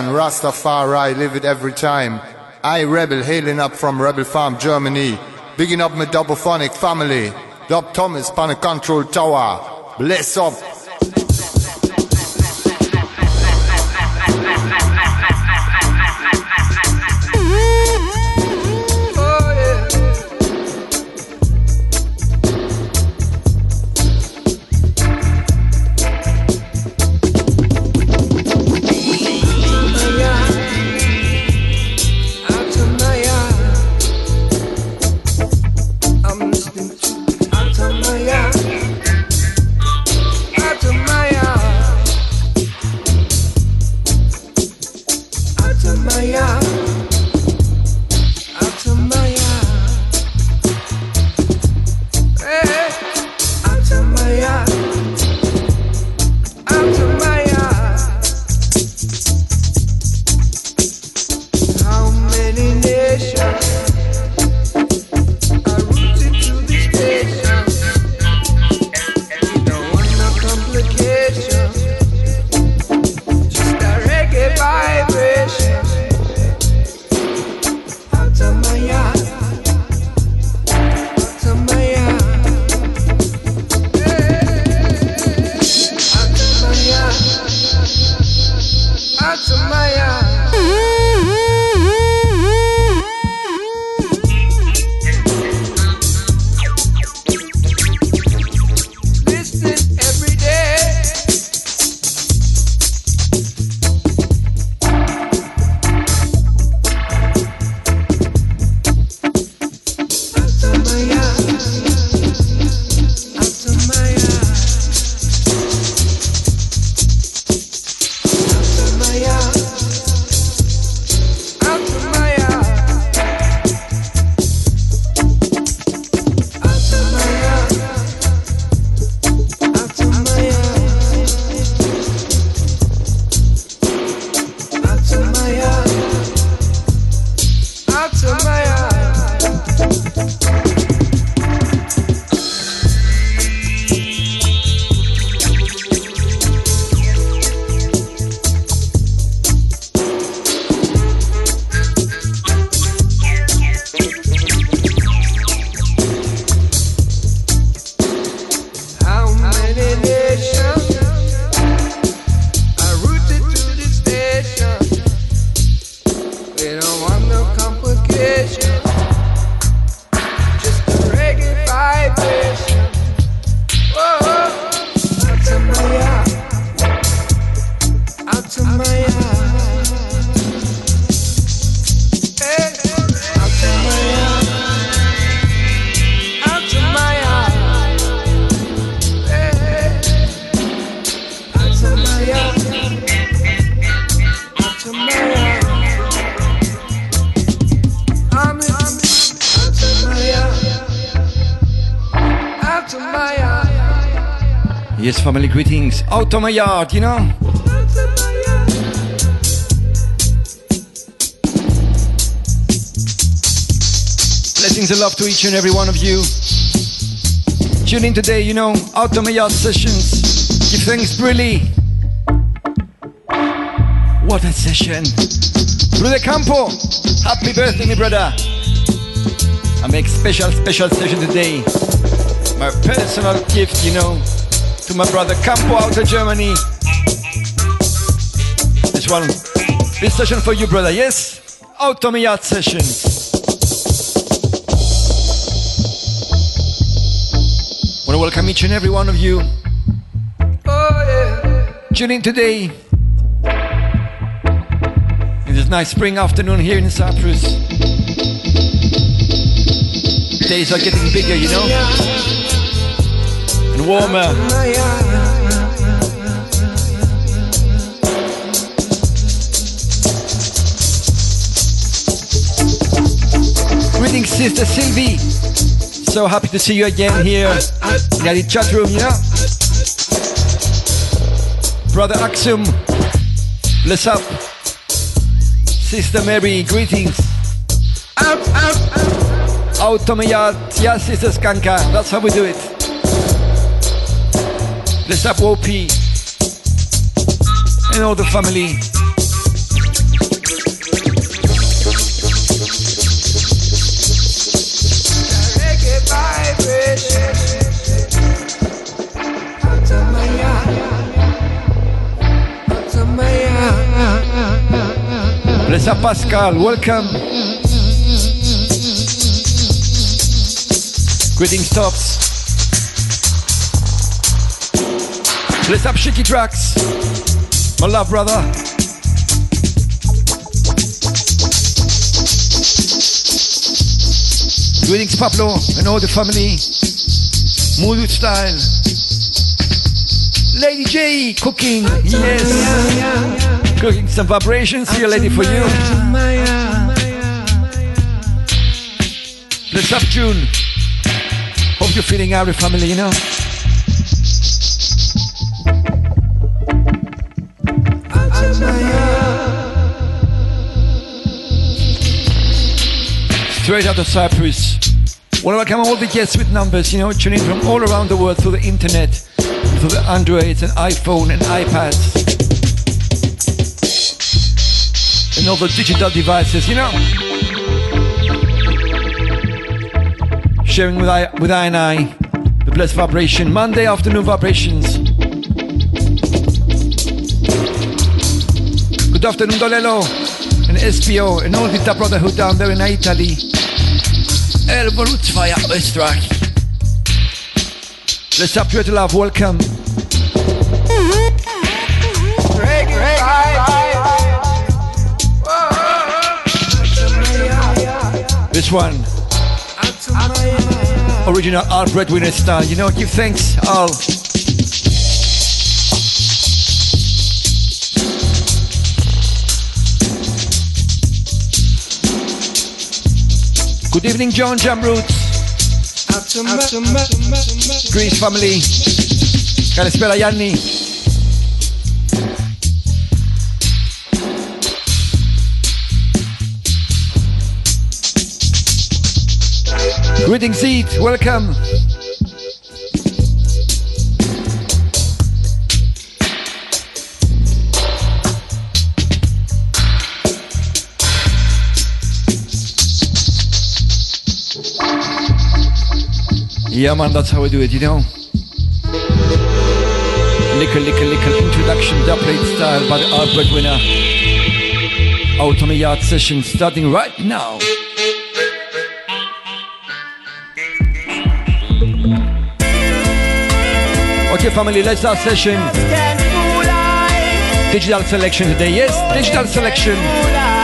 And Rastafari live it every time. I rebel hailing up from Rebel Farm, Germany. Bigging up my double phonic family. Dub Thomas, Pan Control Tower. Bless up. Out of my yard, you know? Blessings and love to each and every one of you. Tune in today, you know, out of my yard sessions. Give thanks, Brilly. What a session. Brother Campo, happy birthday, my brother. I make special, special session today. My personal gift, you know to my brother Campo out of Germany. This one, this session for you, brother. Yes, out of my yard session. Want to welcome each and every one of you. Oh, yeah. Tune in today. In this nice spring afternoon here in Cyprus. Days are getting bigger, you know and warmer. Greetings, Sister Sylvie. So happy to see you again here in the chat room, yeah? Brother Axum, bless up. Sister Mary, greetings. Out, out, out. Yard. Yeah, Sister Skanka. That's how we do it. Let's up OP and all the family. Bless up Pascal, welcome. Greeting stops. Bless up Shaky Tracks. My love brother. Greetings Pablo and all the family. Mood style. Lady J cooking, yes. Cooking some vibrations here, lady, for you. Let's up, June. Hope you're feeling out, family, you know. Straight out of Cyprus. Welcome all the guests with numbers, you know, tuning from all around the world through the internet, through the Androids and iPhone and iPads. And all the digital devices, you know. Sharing with I, with I and I the blessed vibration, Monday afternoon vibrations. Good afternoon, Dolelo and SPO and all the brotherhood down there in Italy. Österreich. Let's up to love, welcome. This one. Original art breadwinner style. You know, give thanks, all. Good evening, John Jamroots. Greece family. Καλησπέρα Γιάννη. Greetings, Eat. Welcome. Yeah, man, that's how we do it, you know. Little, little, little introduction, dubplate style by the. Out on the yard session starting right now. Okay, family, let's start session. Digital selection today. Yes, digital selection.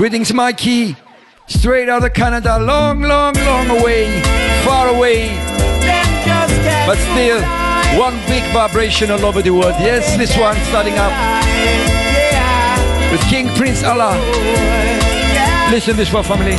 Greetings, Mikey. Straight out of Canada, long, long, long away, far away, but still one big vibration all over the world. Yes, this one starting up with King Prince Allah. Listen this one, family.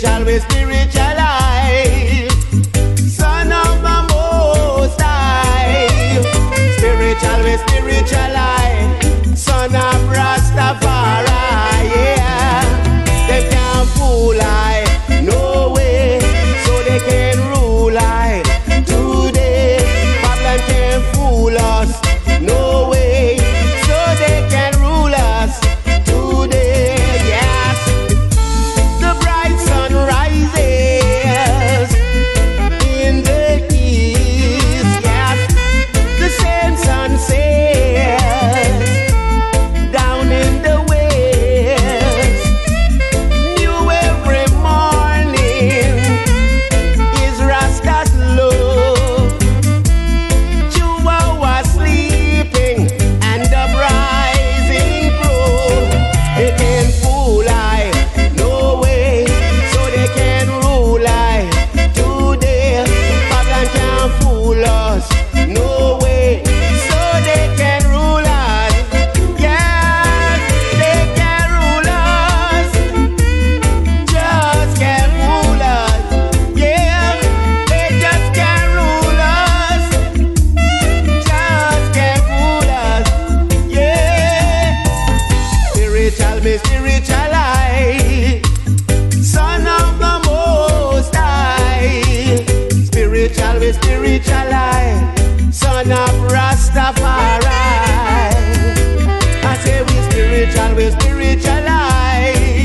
Spiritual, we spiritual spiritual, me spiritual light. Son of the Most High. Spiritual, me spiritual light. Son of Rastafari. I say we spiritual, we spiritual light.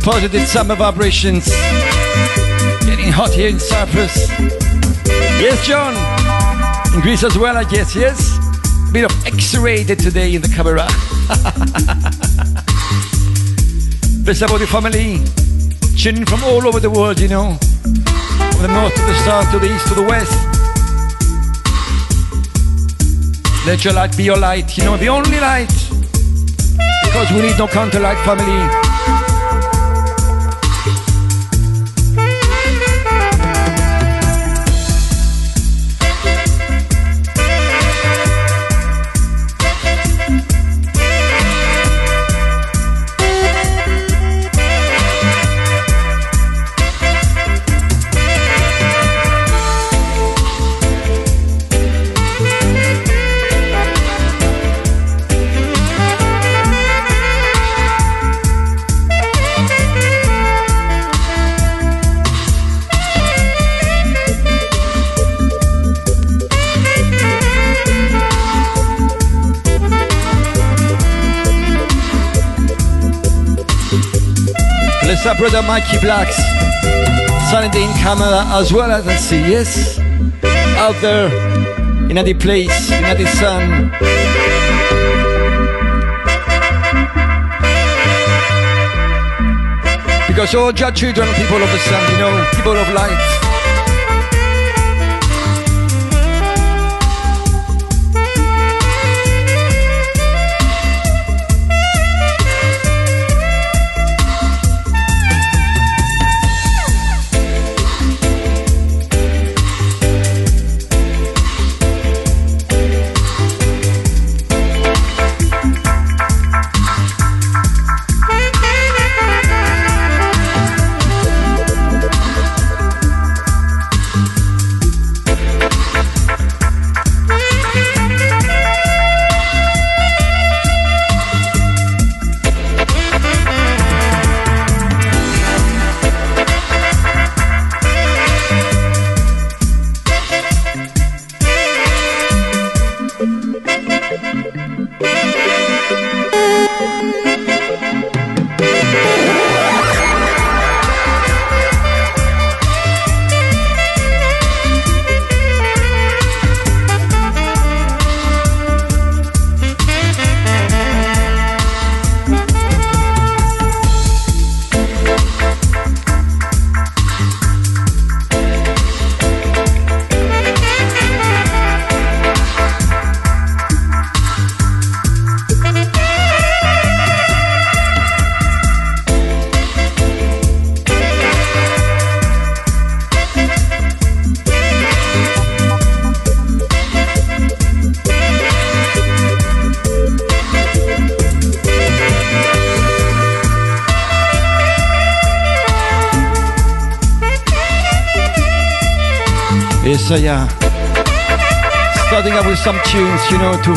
Positive summer vibrations. Getting hot here in Cyprus. Yes, John. In Greece as well, I guess, yes? Bit of X-rated today in the camera. Bless about the family. Tuning from all over the world, you know. From the north to the south, to the east to the west. Let your light be your light, you know, the only light. Because we need no counter light, family. Brother Mikey Blacks. Sunny day in camera as well as I see, yes. Out there in any place, in any sun. Because all your children are people of the sun, you know, people of light.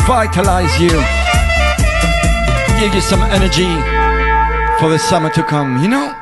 Tunes, you know, to vitalize you, give you some energy for the summer to come, you know?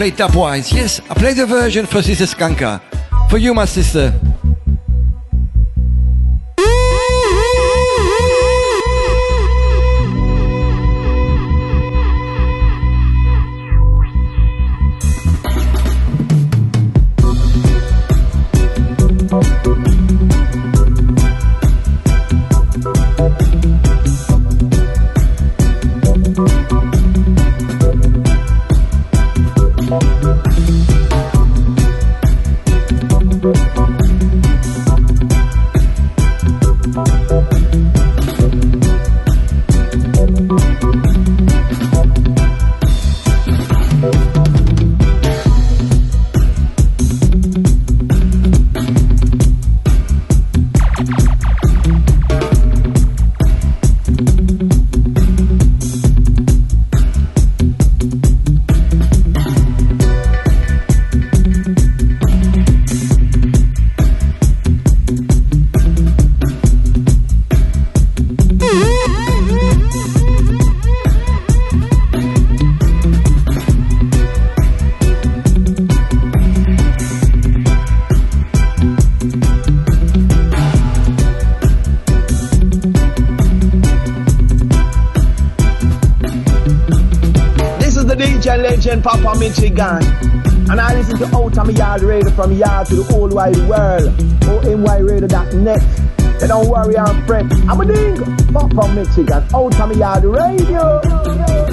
play dubwise. Yes, I play the version for Sister Skanka. For you, my sister. And I listen to Out of My Yard Radio from yard to the whole wide world. OMYRadio.net. They don't worry I'm fret. I'm a ding. Papa Michigan. Out of My Yard Radio.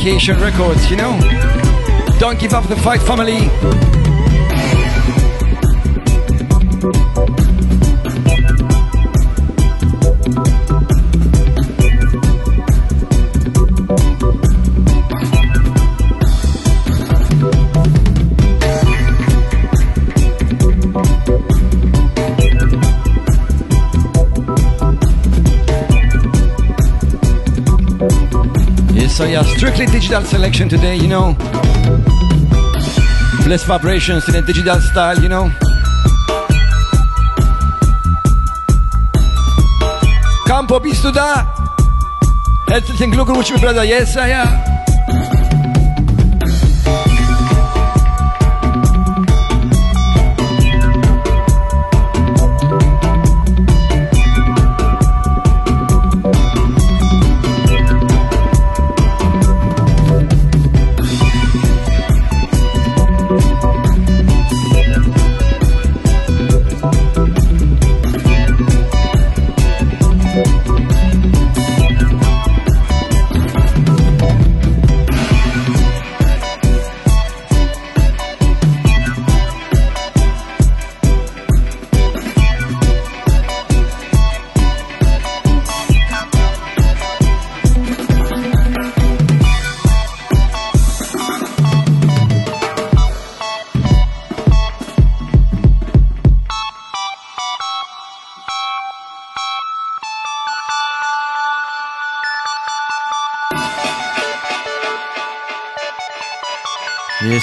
Livication Records, you know. Don't give up the fight, family. So yeah, strictly digital selection today, you know. Less vibrations in a digital style, you know. Campo, bist du da? Herzlichen Glückwunsch, mein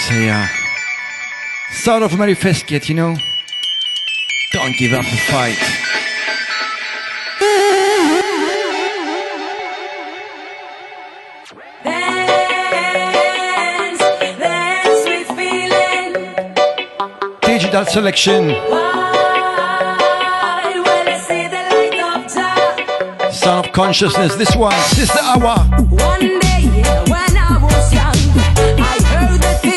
Bruder. Yes, ja. Sound of Mary Fesket, you know. Don't give up the fight. Dance, dance Digital selection. Sound of consciousness. This one, Sister Awa. One day when I was young, I heard the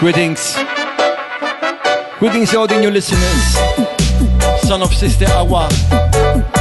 Greetings. Greetings to all the new listeners. Son of Sister Awa.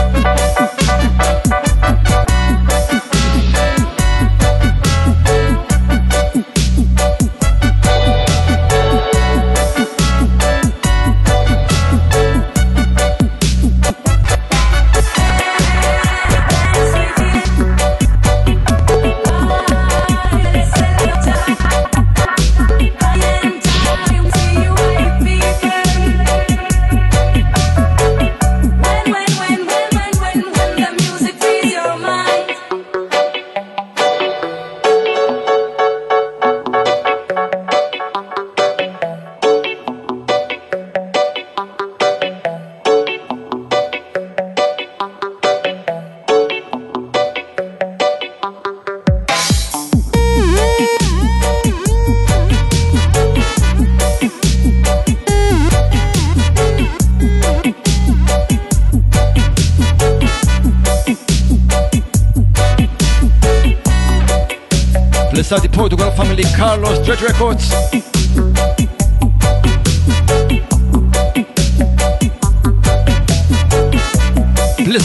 Dredge Records.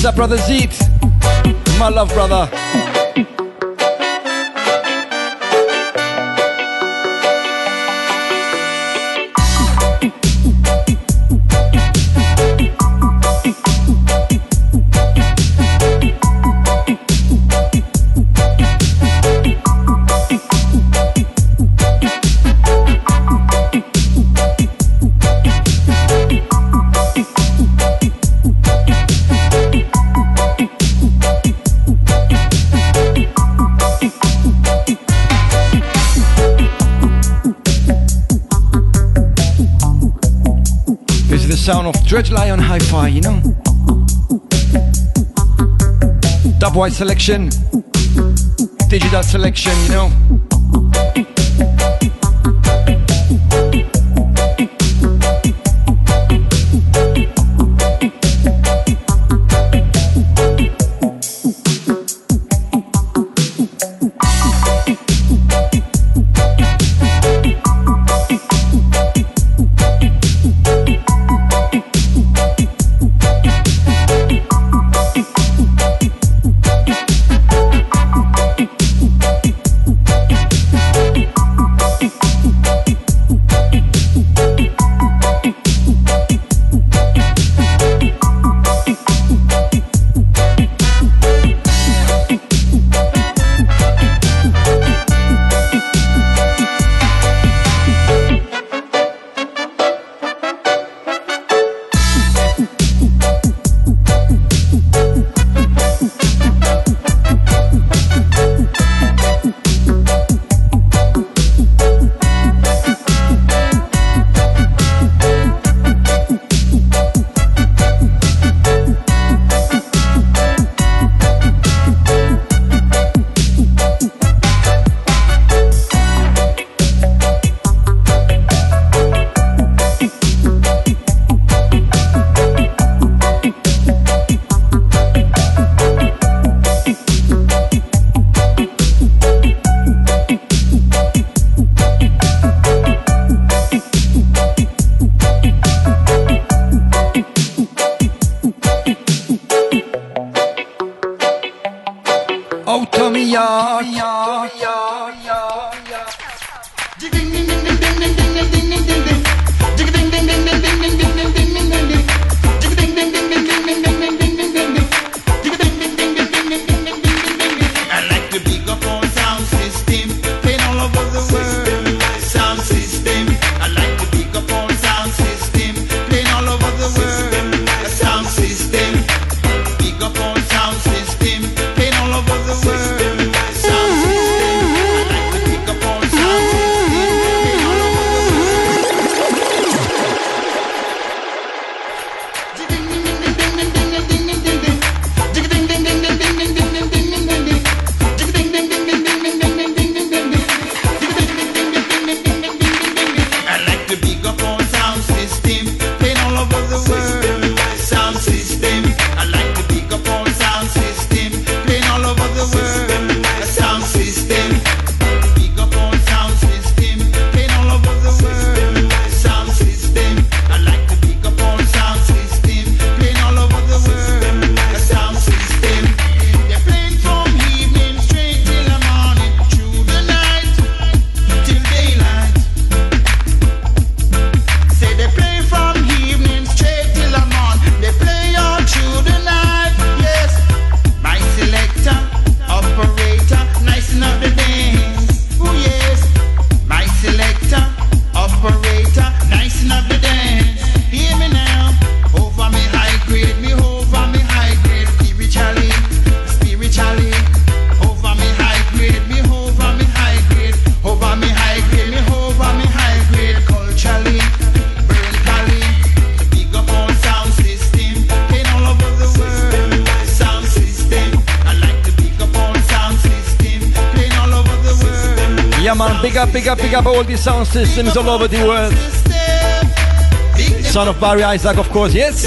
Up, brother Zeet. My love, brother. Hi-Fi, you know? Dubwise selection, digital selection, you know? All these sound systems all over the world. Son of Barry Isaac, of course, yes?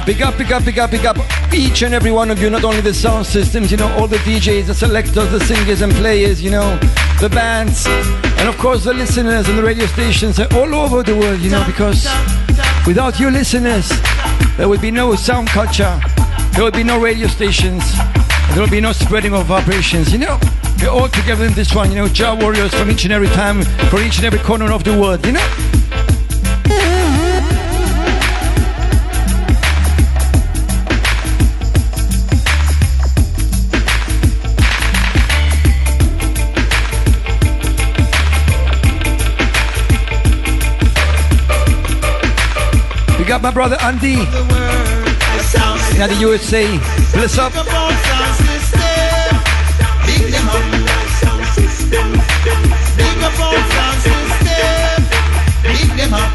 Big up, big up big up, big up. each and every one of you, not only the sound systems, you know, all the DJs, the selectors, the singers and players, you know, the bands, and of course the listeners and the radio stations all over the world, you know, because without you listeners, there would be no sound culture, there would be no radio stations, there would be no spreading of vibrations, you know. We're all together in this one, you know, Jah warriors from each and every time, for each and every corner of the world, you know. My brother Andy Now the USA. Bless up. Big them up.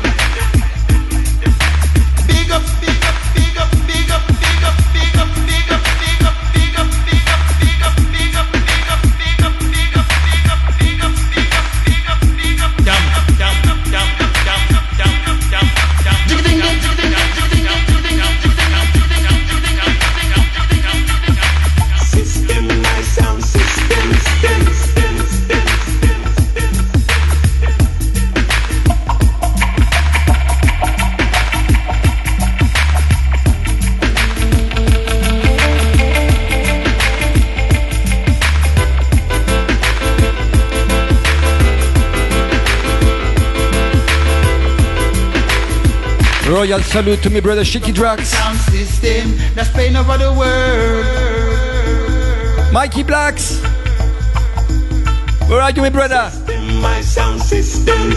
Royal salute to me brother Shicky Drax. Sound system that's playing over the world. Mikey Blacks. Where are you, my brother? System, my sound system.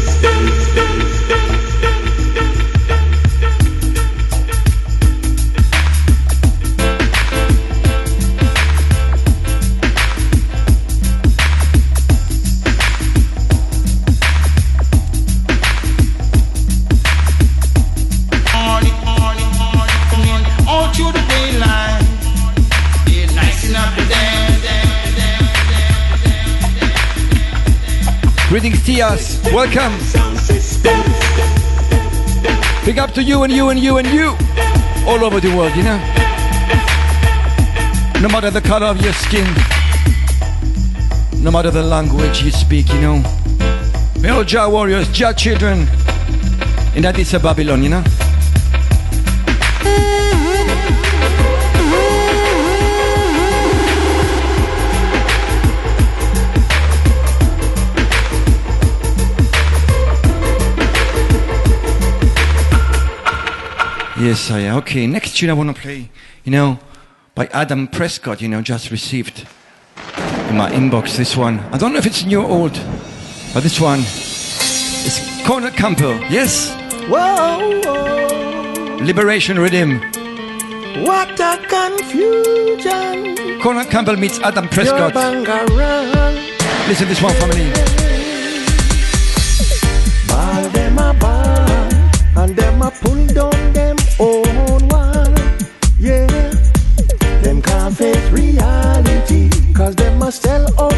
Matthias, welcome. Big up to you and you and you and you all over the world, you know. No matter the color of your skin, no matter the language you speak, you know. We're all Jah warriors, Jah children, and that is a Babylon, you know. Yes, I am. Okay, next tune I want to play, you know, by Adam Prescott, you know, just received in my inbox this one. I don't know if it's new or old, but this one is Cornell Campbell. Yes? Whoa, whoa. Liberation Rhythm. What a confusion. Cornell Campbell meets Adam Prescott. Listen this one, family. Ball them a ball, and them a pull. pastel o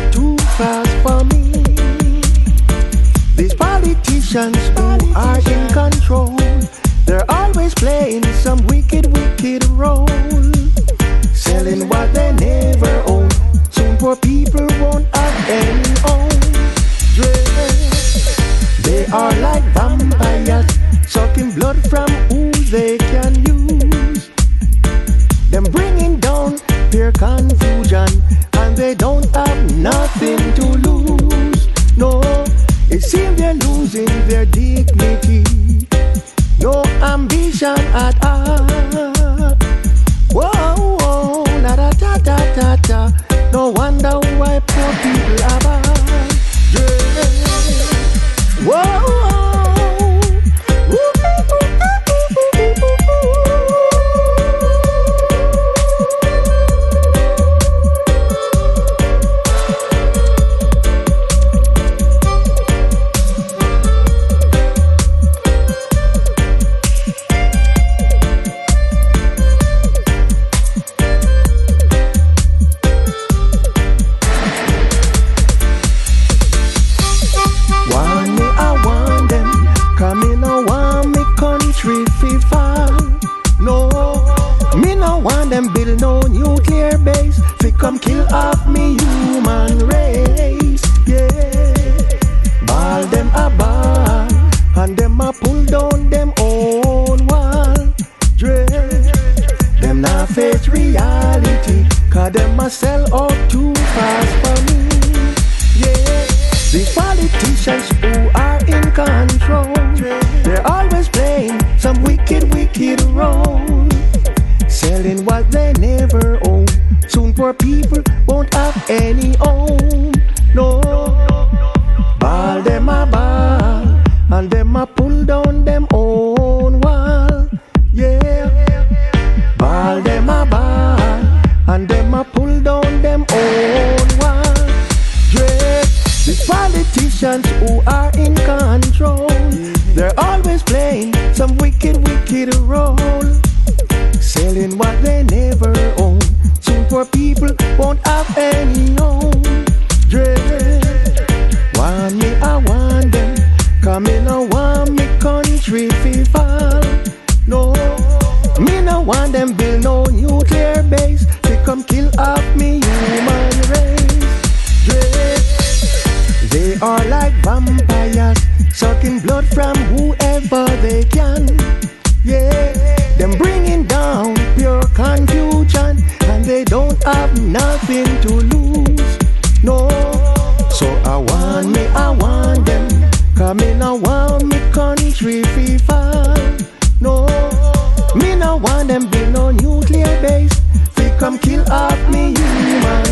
and them build no nuclear base. They come kill off me human.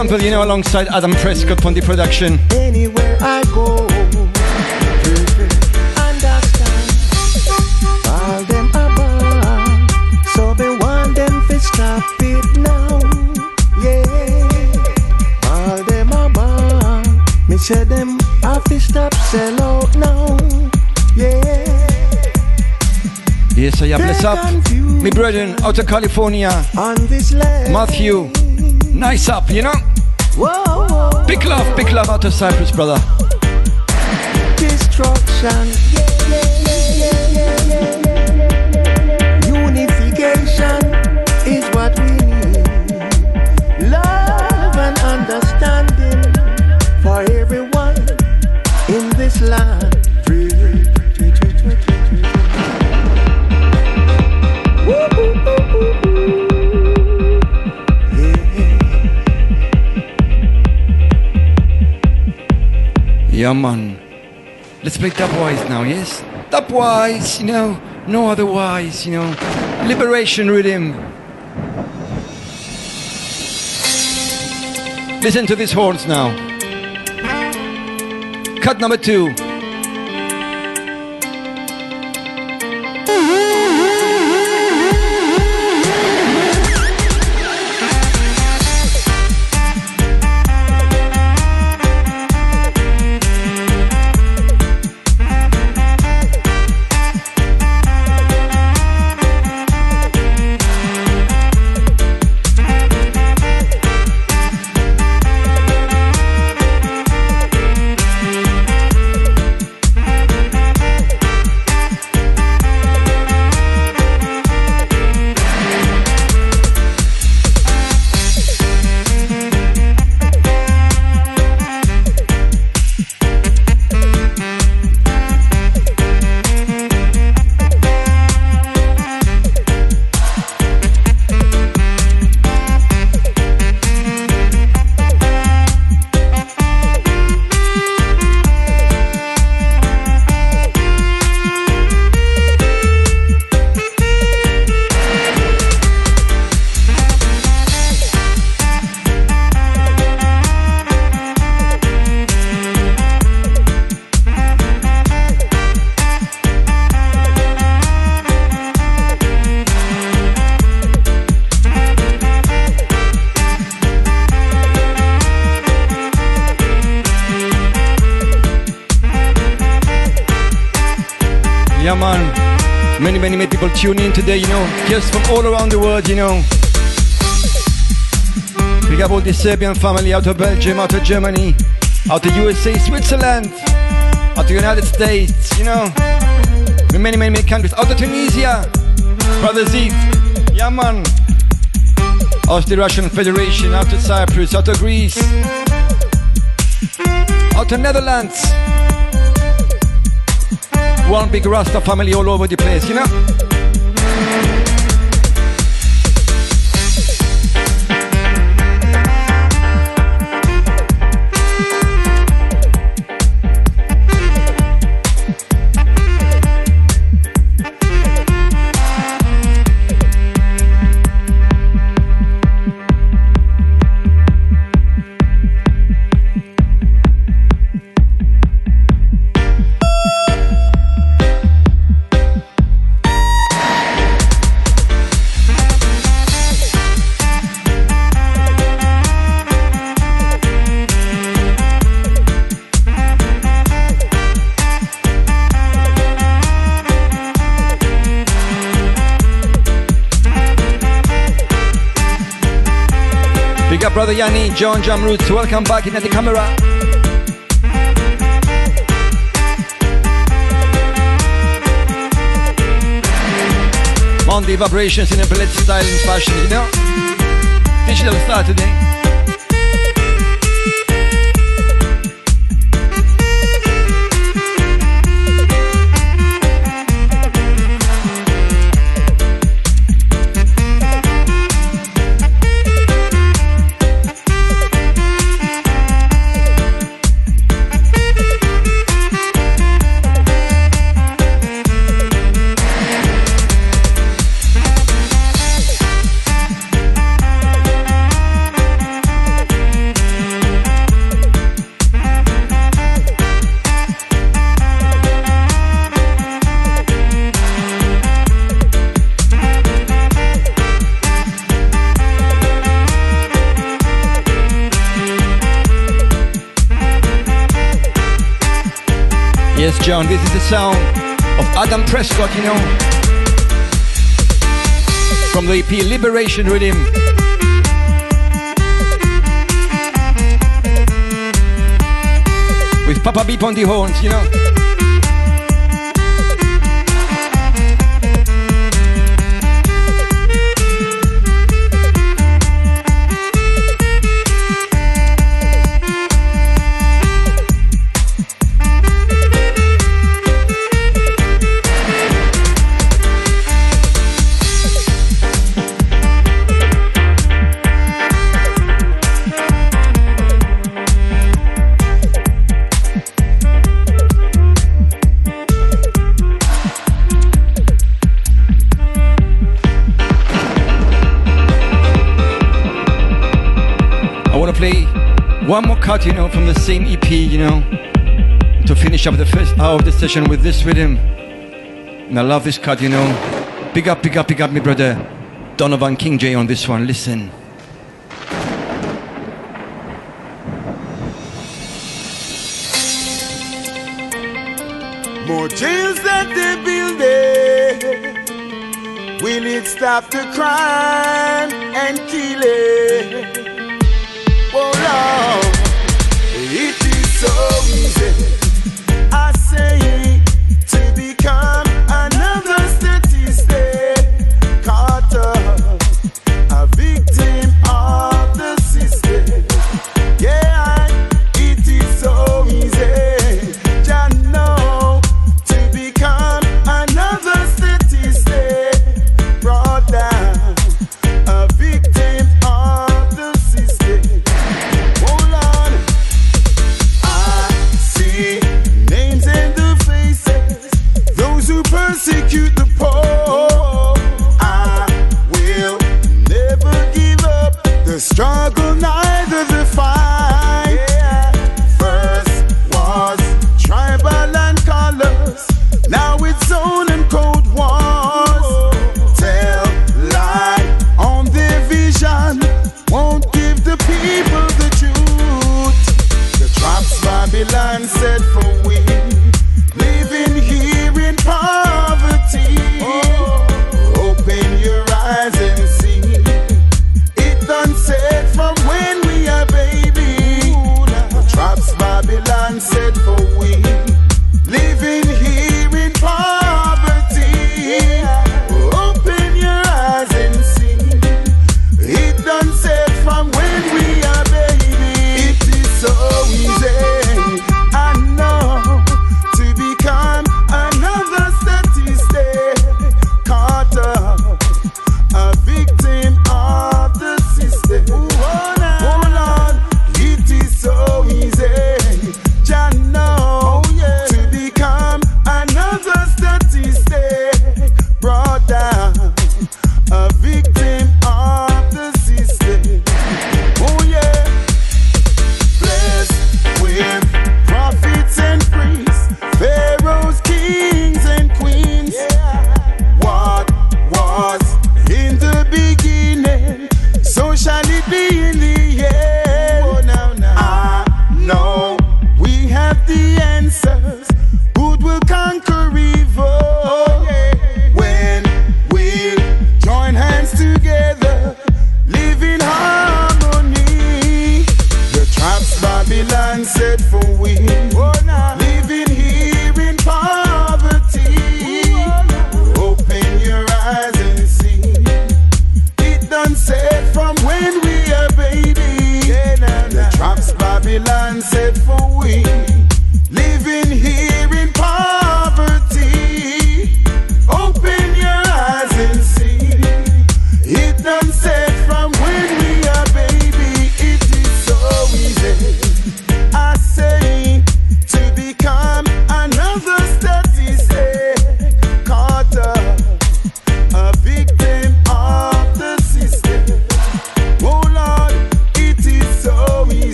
Example, you know, alongside Adam Prescott on the production. Anywhere I go. Say them have to stop sell out now. Yeah. Yes, I have bless up. Me brethren out of California. On this. Matthew. Nice up, you know? Big love, big love out of Cyprus, brother. Destruction. Let's play dubwise now, yes? Dubwise, you know, no otherwise, you know. Liberation rhythm. Listen to these horns now. Cut number two. Just from all around the world, you know. We got all the Serbian family out of Belgium, out of Germany, out of USA, Switzerland, out of the United States, you know. Many, many, many countries. Out of Tunisia, Brother Ziv, yeah, man. Out of the Russian Federation, out of Cyprus, out of Greece, out of Netherlands. One big Rasta family all over the place, you know? Yanni, John Jamroots, welcome back in the camera. Monday vibrations in a ballet style and fashion, you know? Digital style today. And This is the sound of Adam Prescott, you know. From the EP Liberation Rhythm. With Papa Beep on the horns, you know. cut, you know, from the same EP, you know, to finish up the first hour of the session with this rhythm. And I love this cut, you know. Big up, big up, big up, me brother Donovan Kingjay on this one. Listen. More jails that they building. Will it stop the crime and killing? Oh Lord.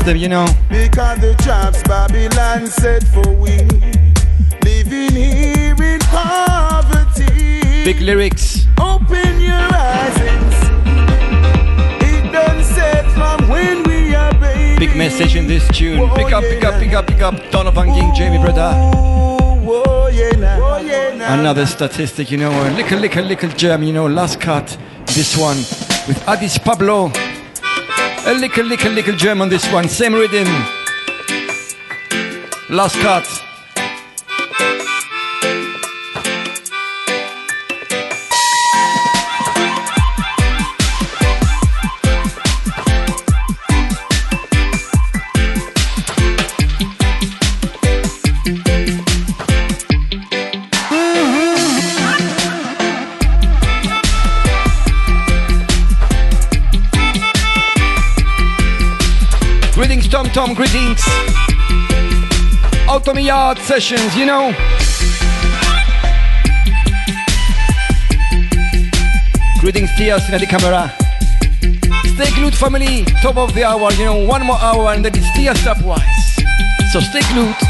Victim of the system, you know. Because the traps Babylon set for we. Living here in poverty. Big lyrics. Open your eyes and see. It done set from when we are babies. Big message in this tune. Whoa, Pick up, pick up, pick up, pick up. Donovan King, Jamie, brother. Whoa, yeah, nah. Whoa, yeah, nah. Another statistic, you know, little, little, little gem, you know, last cut. This one with Addis Pablo. A little, little, little gem on this one. Same rhythm. Last cut. Sessions, you know. Greetings, in the camera. Stay glued, family. Top of the hour, you know, one more hour and then it's Tias stepwise. So stay glued.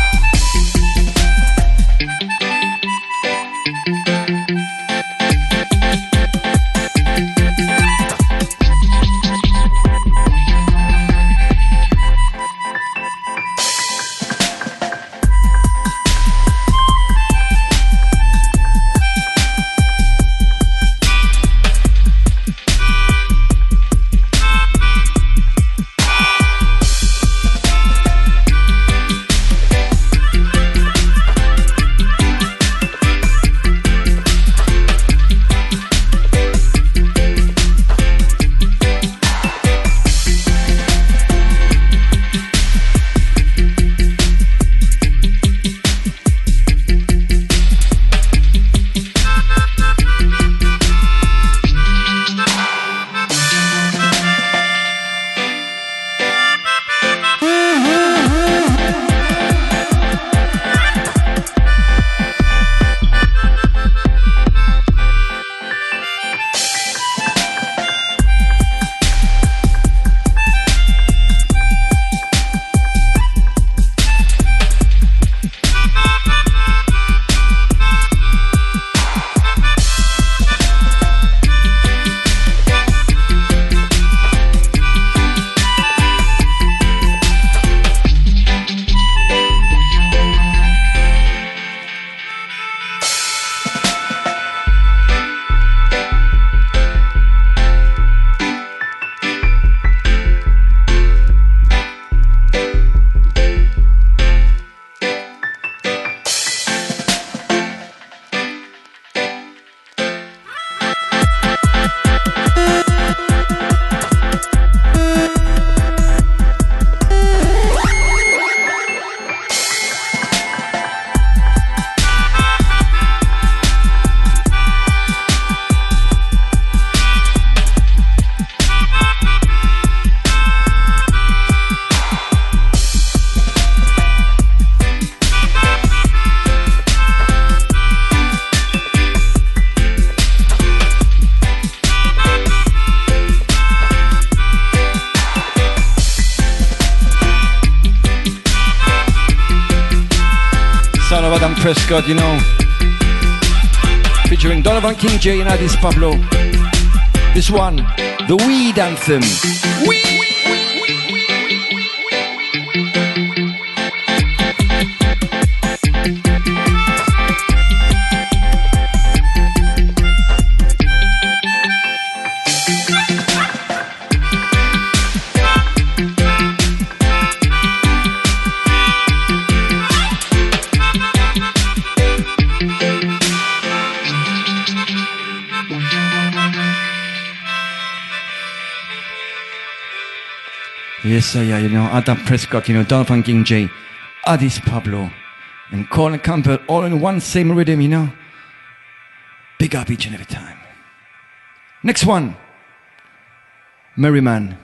Prescott, you know. Featuring Donovan Kingjay and Addis Pablo. This one, the Weed Anthem. Yes, yeah, you know, Adam Prescott, you know, Donovan Kingjay, Addis Pablo, and Cornell Campbell all in one same rhythm, you know. Big up each and every time. Next one, Merryman.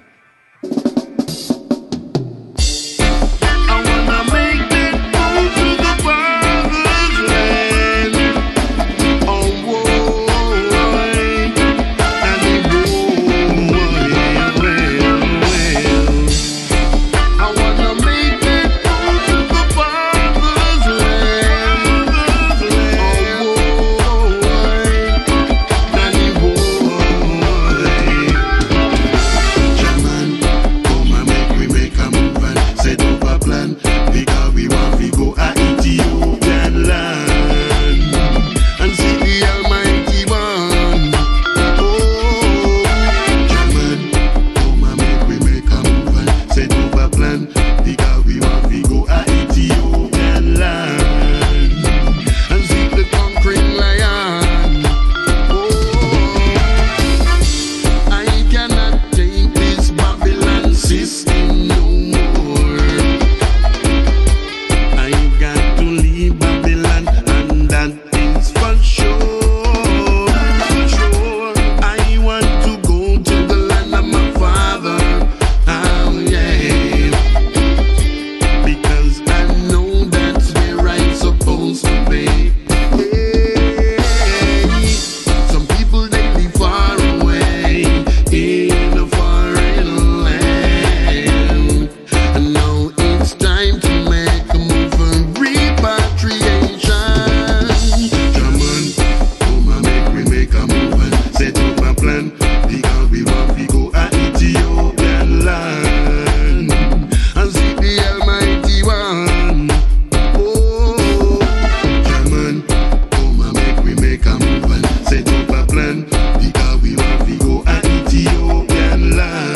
Because we want to go and Ethiopian land.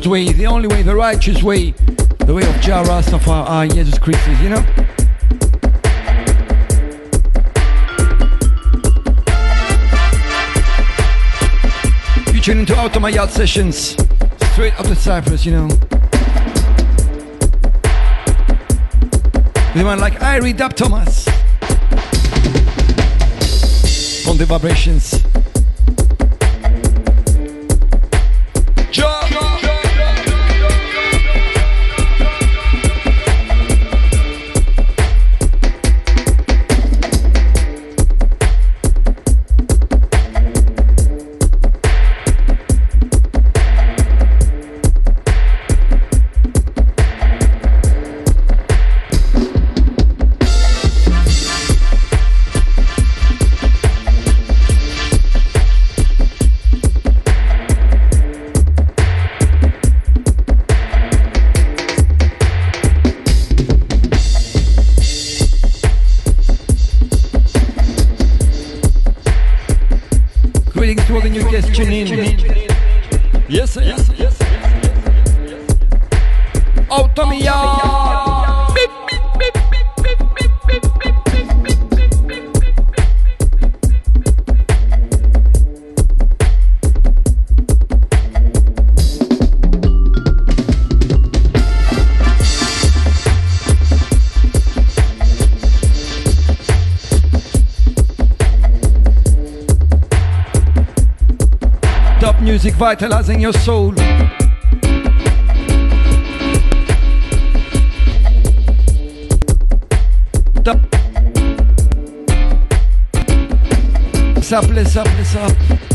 The way, the only way, the righteous way, the way of Jah Rastafari, ah, Jesus Christ, you know? You tune into Automayat sessions, straight up the Cyprus, you know. With one like Irie Dub Thomas. On the vibrations. Music vitalizing your soul. Bless up, bless up, bless up.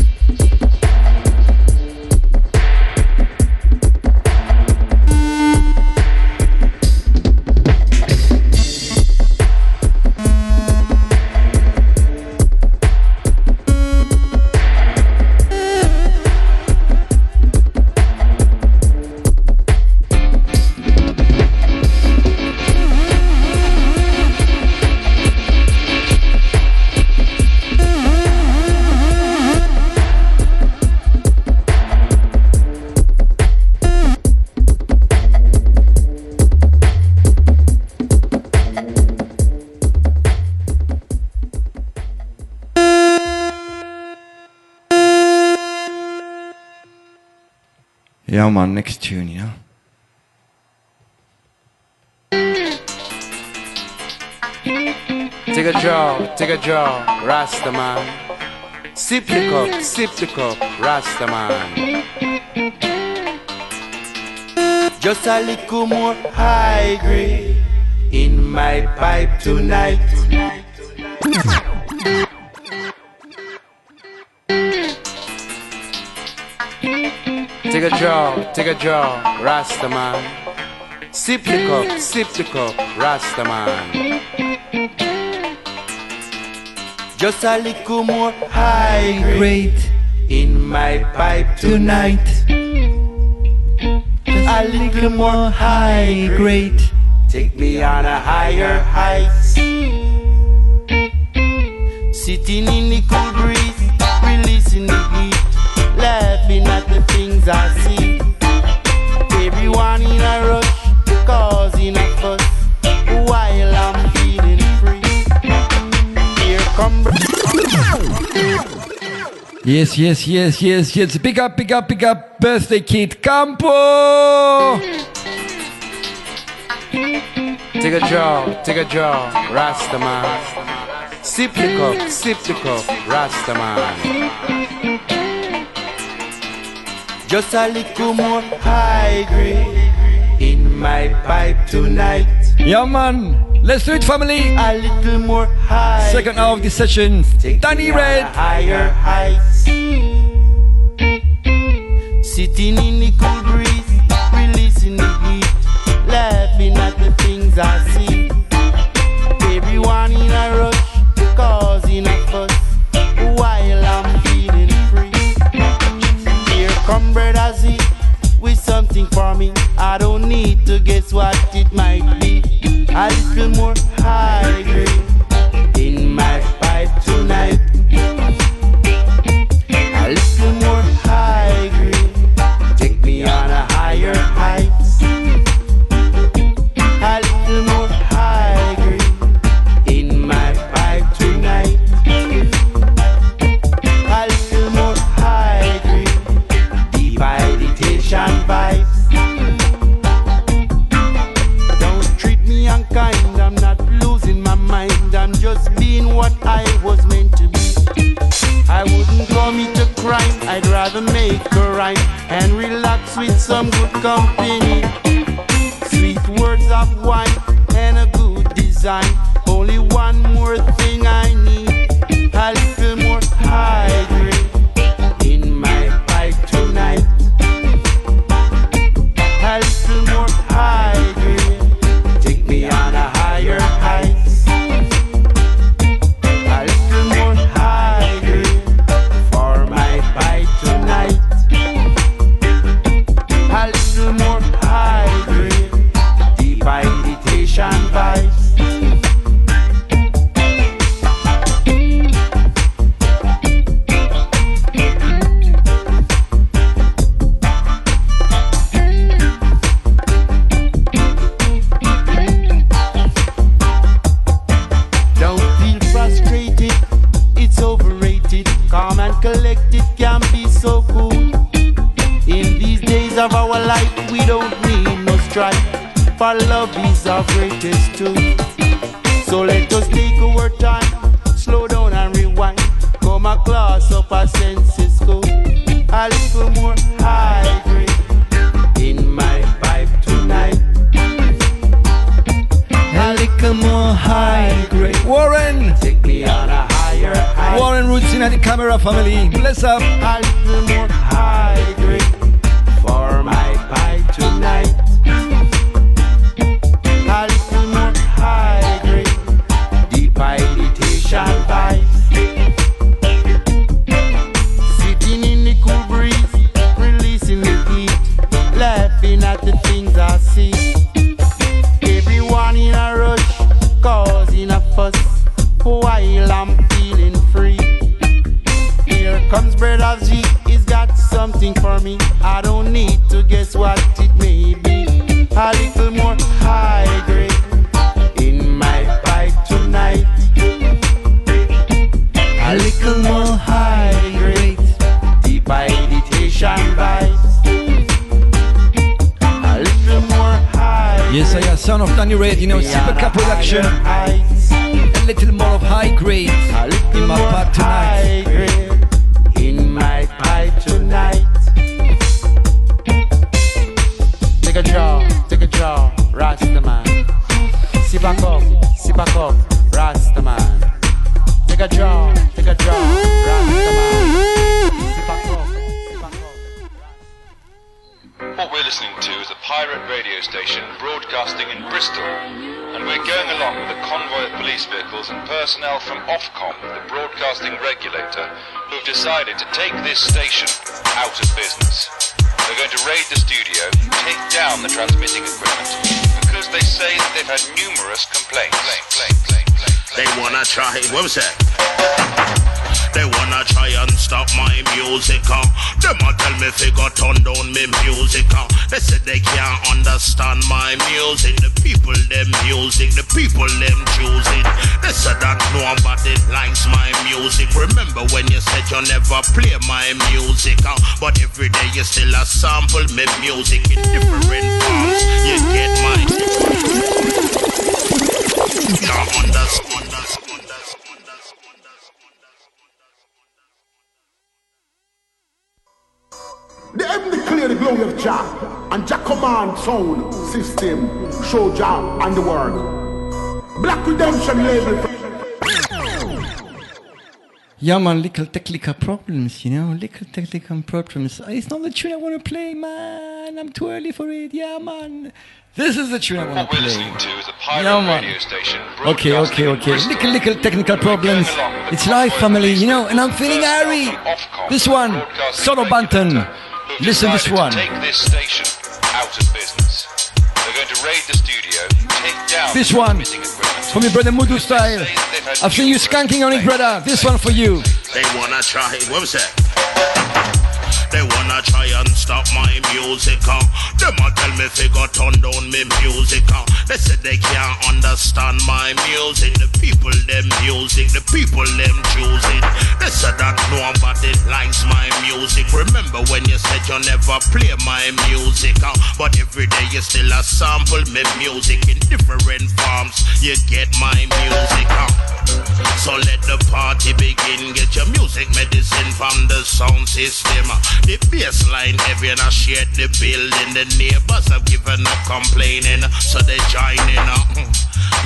Yeah, man, next tune, you know. Take a draw, take a draw, Rasta man. Sip the cup, sip the cup, Rasta man. Just a little more high grade in my pipe tonight. jaw, take a jaw, Rasta man. Sip the cup, sip the cup, Rasta man. Just a little more high grade in my pipe tonight. A little more high grade, take me on a higher height. Sitting in the cool breeze, releasing the heat. Let laughing at the things I see. Everyone in a rush, causing a fuss while I'm feeling free. Here come. Yes, yes, yes, yes, yes. Pick up, pick up, pick up. Birthday Kid Campo. Take a draw, take a draw, Rastaman. Sip the cup, sip the cup, Rastaman. Just a little more high grade in my pipe tonight. Yeah, man. Let's do it, family. A little more high. Second hour of the session. Danny Red. Higher heights. Sitting in the cool breeze, releasing the heat, laughing at the things I see. Everyone in a rush, causing a fuss. Come, brother Z, with something for me. I don't need to guess what it might be. A little more hydrate in my I'm not losing my mind. I'm just being what I was meant to be. I wouldn't commit a crime. I'd rather make a rhyme and relax with some good company. Sweet words of wine and a good design. Different forms. You get my. Can't understand. The heaven declare the glory of Jah, and Jah command sound system show Jah and the world. Black Redemption label. Yeah, man, little technical problems, you know, little technical problems. Uh, it's not the tune I want to play, man. I'm too early for it. Yeah, man. This is the tune I want What to we're play. listening to is a pirate Yeah, man. radio station. Okay, okay, okay. Little, little technical problems. along with the It's live, family, you know, and I'm feeling airy. This one, Solo Banton. Listen this one. Take this station out of business. They're going to raid the studio, take down This one, transmitting equipment. for me, brother Mudu style. I've seen you skanking on it, brother. This one for you. They wanna try, what was that? They wanna try and stop my music, uh. Them a tell me figure turn down me music, uh. They said they can't understand my music. The people them music, the people them choose it. They said that nobody likes my music. Remember when you said you never play my music, uh. But every day you still a sample me music in different forms. You get my music. So let the party begin. Get your music medicine from the sound system. The bass line heavy and I share the building. The neighbors have given up complaining, so they join in. uh.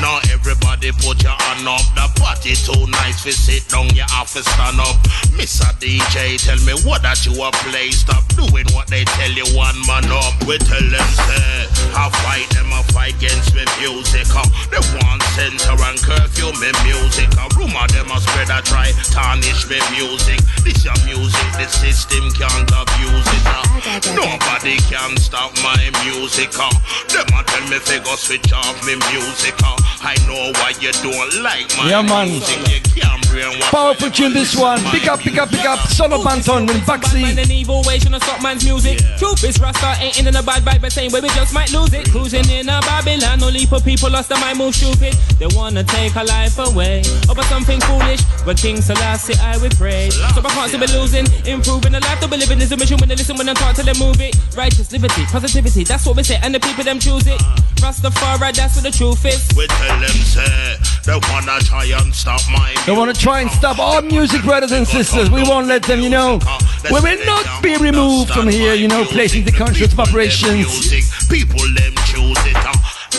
Now everybody put your hand up. The party too nice. We sit down, you have to stand up. Mr. DJ, tell me what that you a play. Stop doing what they tell you. One man up. We tell them say, I fight them, I fight against me music. They want censor and curfew me music. Rumor them a spread a try tarnish me music. This your music, the system can't abuse it. Uh. Nobody can stop my music. Uh. Them a tell me figure switch off me music. Uh. I know why you don't like my Yeah, man. music. You can't brainwash Powerful tune, this one. Pick up, pick up, pick up. Solo Banton with Man Baxi. in evil ways trying to stop man's music. Truth is Rasta ain't in a bad vibe, but same way we just might lose it. Cruising in a Babylon, only for people lost their mind move stupid. They wanna take our life away. Over something foolish, but King Selassie I will pray. So I can't still be losing, improving the life that we living is a mission when they listen when they talk till they move it. Righteous liberty, positivity, that's what we say, and the people them choose it. Rastafari, that's what the truth is. We tell them say they wanna try and stop my They want to try and stop our music, brothers and sisters. We won't let them, you know. We will not be removed from here, you know, placing the conscious vibrations. Music, people them choose it.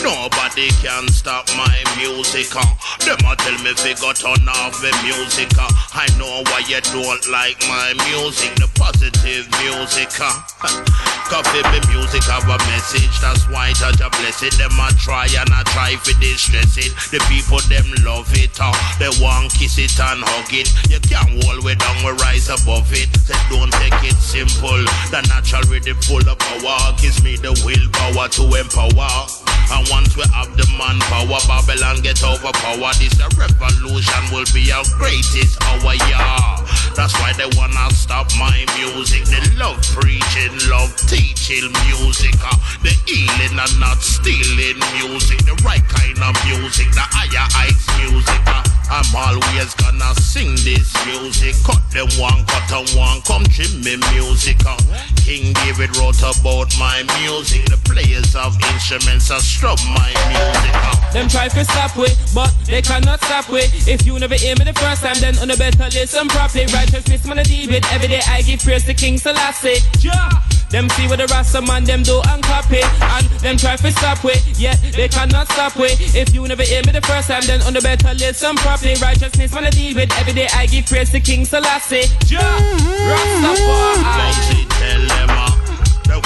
Nobody can stop my music. Uh. Them a tell me figure turn off the music. Uh. I know why you don't like my music, the positive music. Uh. Coffee me music have a message, that's why Judge a bless it. Them a try and I try for distress it. The people them love it. Uh. They want kiss it and hug it. You can't hold way down, we rise above it. Say don't take it simple. The natural rhythm full of power gives me the willpower to empower. And once we have the manpower, Babylon get overpowered. This a revolution will be our greatest hour, yeah. That's why they wanna stop my music. They love preaching, love teaching music. Uh, the healing and not stealing music. The right kind of music, the higher heights music. Uh, I'm always gonna sing this music. Cut them one, cut them one, come trim me music. Uh, King David wrote about my music. The players of instruments are strum my music. Them try to stop it, but they cannot stop it. If you never hear me the first time, then on the better listen properly. Righteousness, man, I deal with. Every day I give praise to King Selassie. Yeah. Them see what the Rasta man them do and copy And them try to stop it, yet they cannot stop it If you never hear me the first time, then on the better listen properly Righteousness, man, I deal with. Every day I give praise to King Selassie. Yeah. Mm-hmm. Rastafari.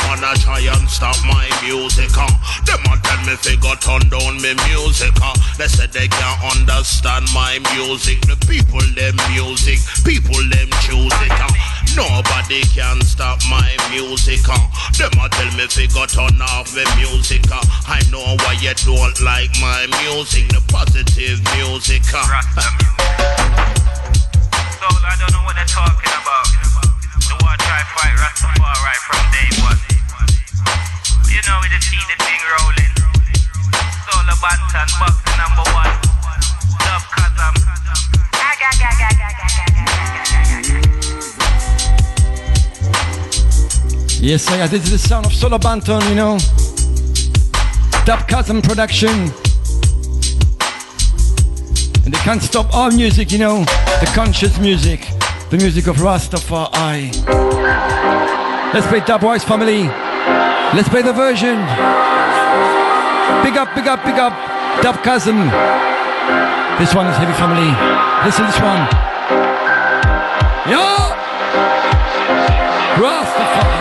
Wanna try and stop my music. Uh. Them a tell me me figure turn down me music. They said they can't understand my music. The people them music, people them choose it. Nobody can stop my music. Uh. Them a tell me figure turn off the music. I know why you don't like my music, the positive music. Uh. So I don't know what they're talking about. The war try fight Rastafari from day one. You know we just see the thing rolling. Solo Banton, boxing number one. Dub Kazam. Yes, I this is the sound of Solo Banton, you know. Dubkasm production. And they can't stop our music, you know. The conscious music. The music of Rastafari. Let's play Dubwise family. Let's play the version. Big up, big up, big up. Dub cousin. This one is Heavy Family. Listen to this one. Yo! Rastafari.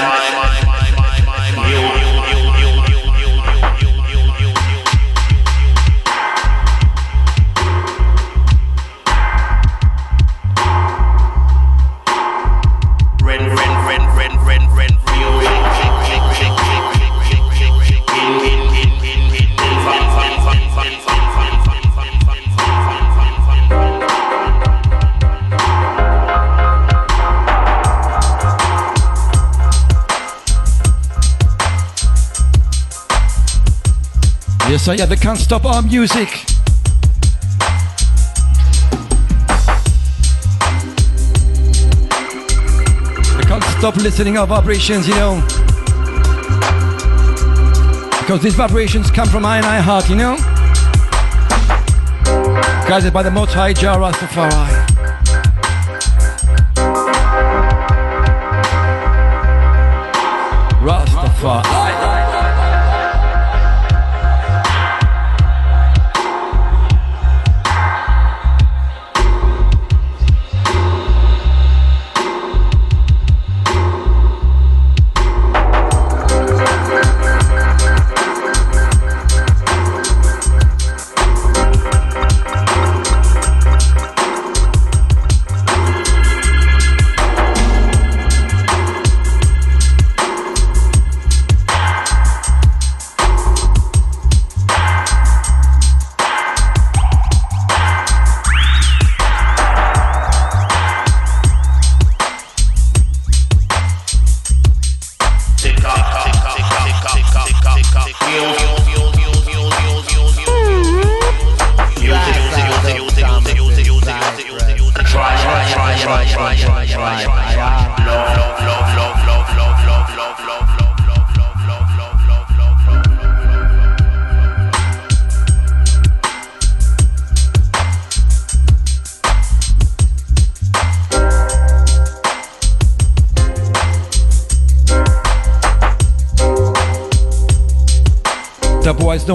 time. Yes, I yeah, they can't stop our music. They can't stop listening our vibrations, you know. Because these vibrations come from I and I heart, you know. Guided by the Most High Jah Rastafari. Rastafari.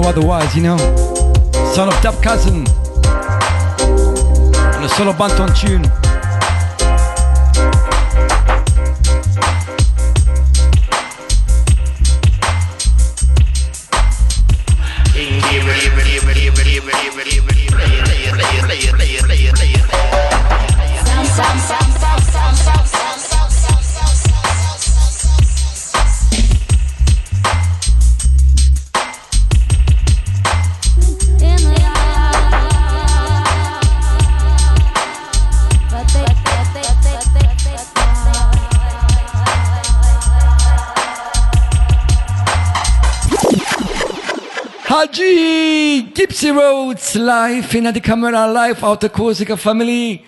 Otherwise, you know. Son of Dub Cousin. And a solo Banton tune. Live in the camera life out the Corsica family.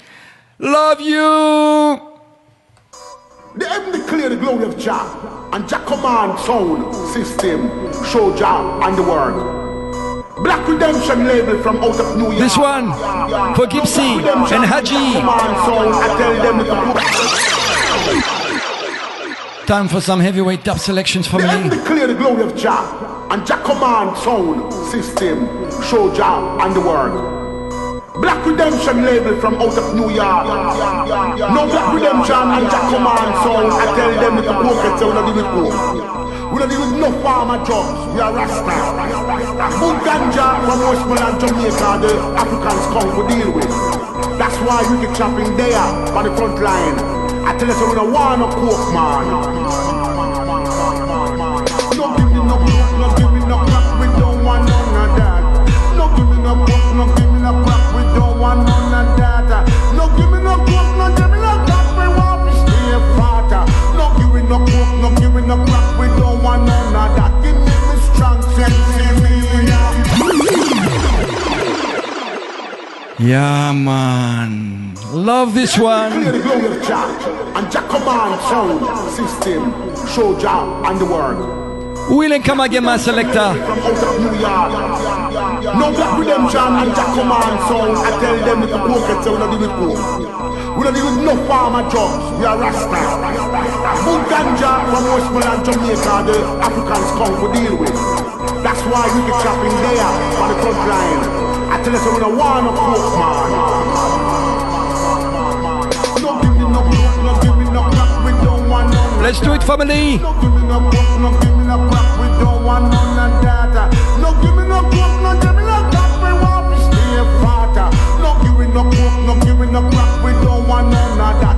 Love you. The heaven declare the glory of Jah and Jah command sound system show Jah and the world. Black Redemption label from out of New York. This one for Gypsy and Haji. Command sound, I tell them time for some heavyweight dub selections for The me. declare the glory of Jah and Jah command sound system show Jah and the world. Black Redemption label from out of New York. No Black Redemption and Jah command sound. I tell them with the pocket say we don't deal with. We don't deal with no farmer jobs. We are Rasta. Good ganja from Westmoreland, Jamaica, the Africans come to deal with. That's why we get chopping there on the front line. I tell you, so we don't want no coke, man. No give me no coke, no give me no crack, we don't want none of that. No give me no coke, no give me no crack, we don't want none of that. No give me no coke, no give me no crack, we want to stay fatter. No give me no coke, no give me no crack, we don't want none Yeah, man. Love this one. Clear the glory of Jah and Jah command sound system show Jah and the world. Will and come again, my selector. From out of New York. No black redemption and Jah command sound. I tell them that the pocket say we don't with poor. We don't with no farmer jobs. We are Rasta. Good ganja from Westmoreland, Jamaica, the Africans come to deal with. That's why we get chopping there on the front line. I tell you, so we don't want no coke, man. No give me no coke, no give me no crack, we don't want none. Let's do it, family. No give me no coke, no give me no crack, we don't want none of that. No give me no coke, no give me no crack, we want to stay fatter. No give me no coke, no give me no crack, we don't want none of that.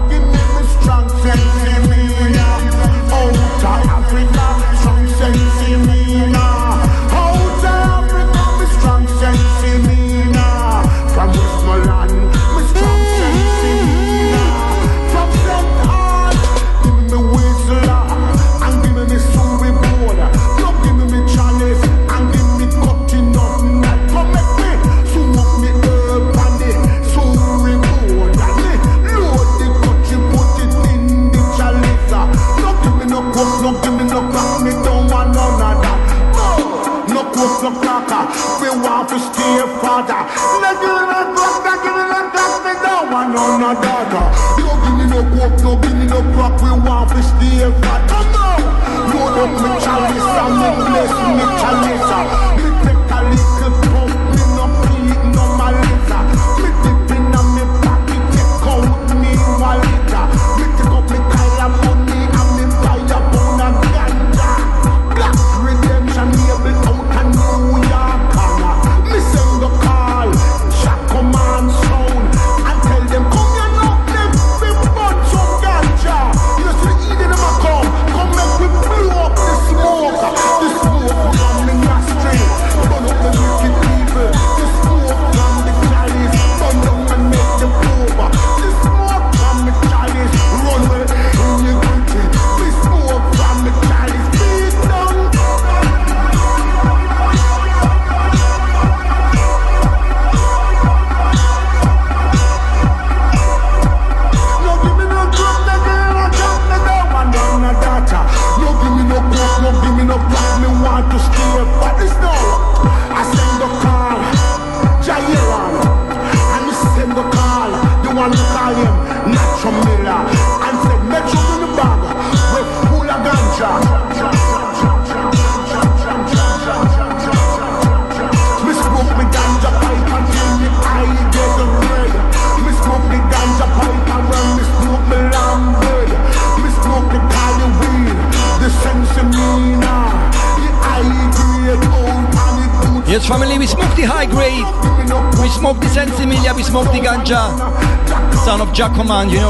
Command, you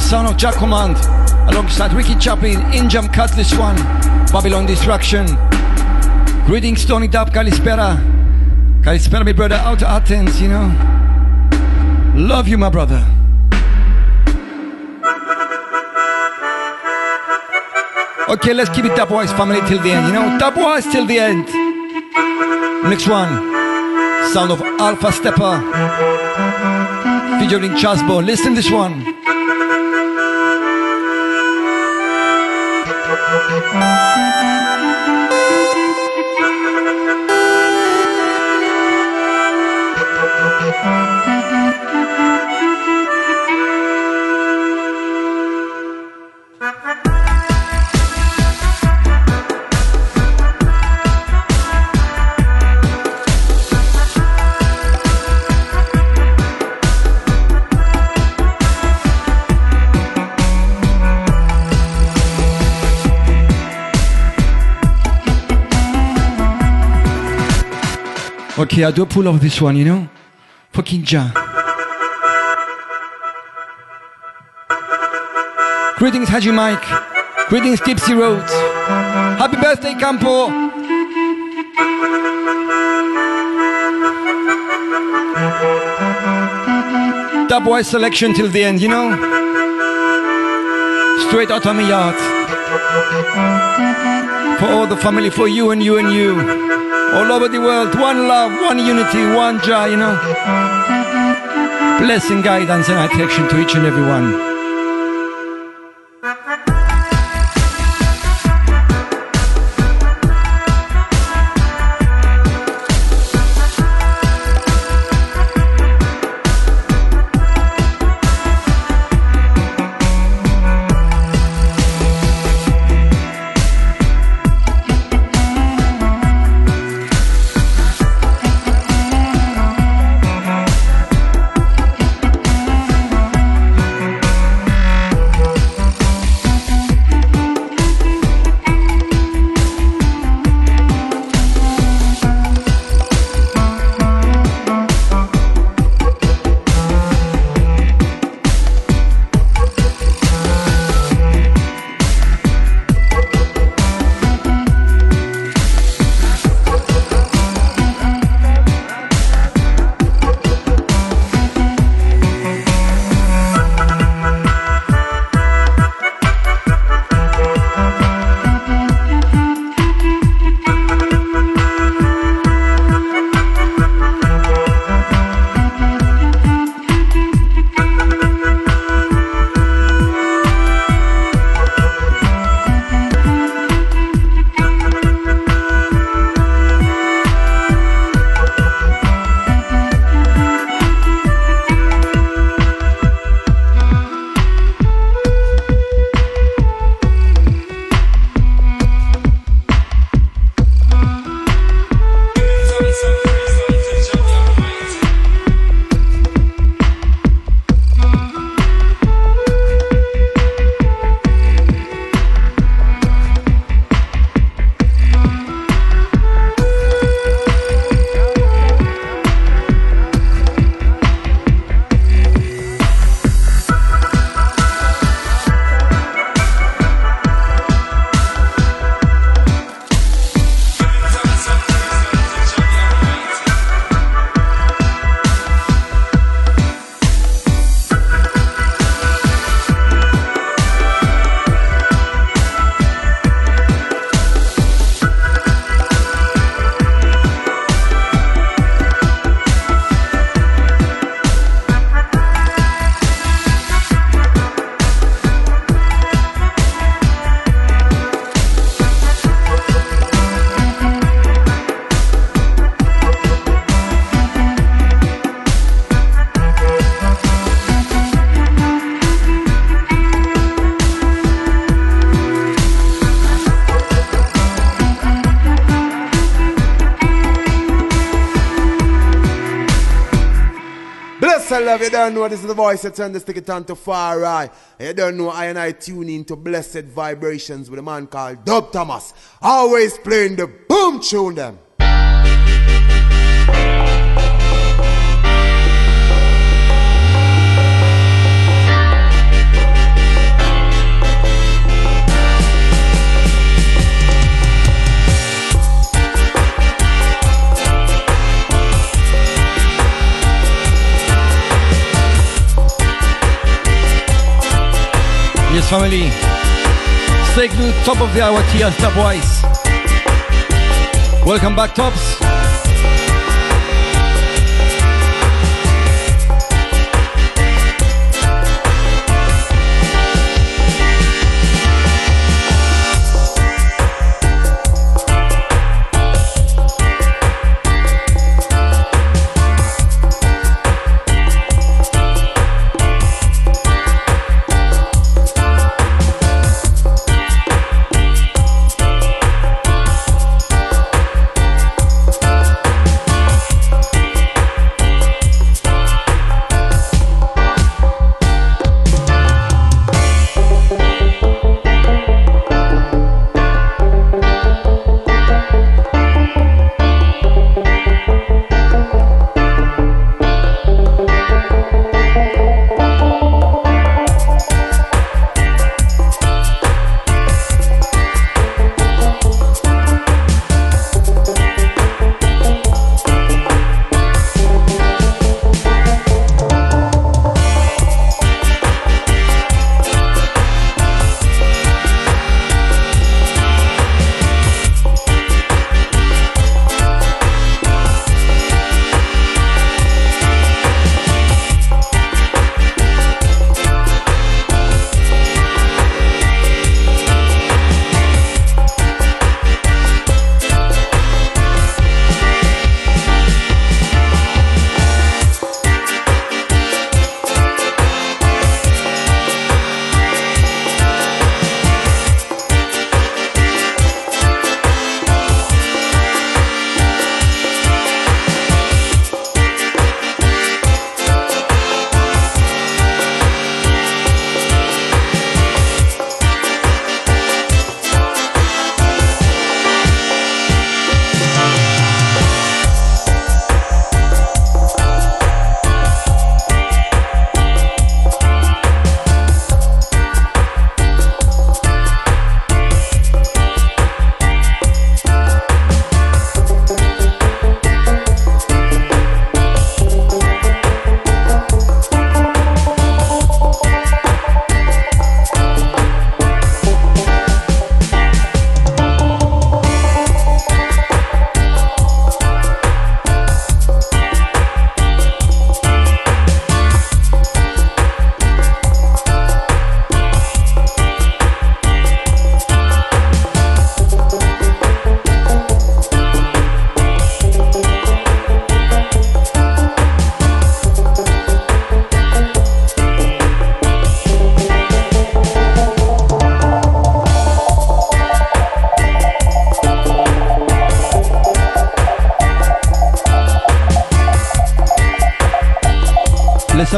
Son of Command, alongside Ricky Chaplin, Injam Cut this one, Babylon Destruction. Greetings, Tony Dub, Kalispera. Kalispera, my brother, out of Athens, you know. Love you, my brother. Okay, let's keep it Dubwise family till the end, you know. Dubwise till the end. Next one, sound of Alpha Steppa featuring Chasbo. Listen this one. Thank you. Okay, I do pull off this one, you know? Fucking ja. Greetings, Haji Mike. Greetings, Tipsy Roads. Happy birthday, Campo. Dubwise selection till the end, you know? Straight out of my yard. For all the family, for you and you and you all over the world. One love, one unity, one joy, you know. Blessing, guidance, and attraction to each and every one. Love, you don't know this is the voice that turn this ticket on to far right. You don't know I and I tune into blessed vibrations with a man called Dub Thomas. Always playing the boom tune them. Yes, family. Stay glued, top of the hour, Tia Stopwise. Welcome back, Tops.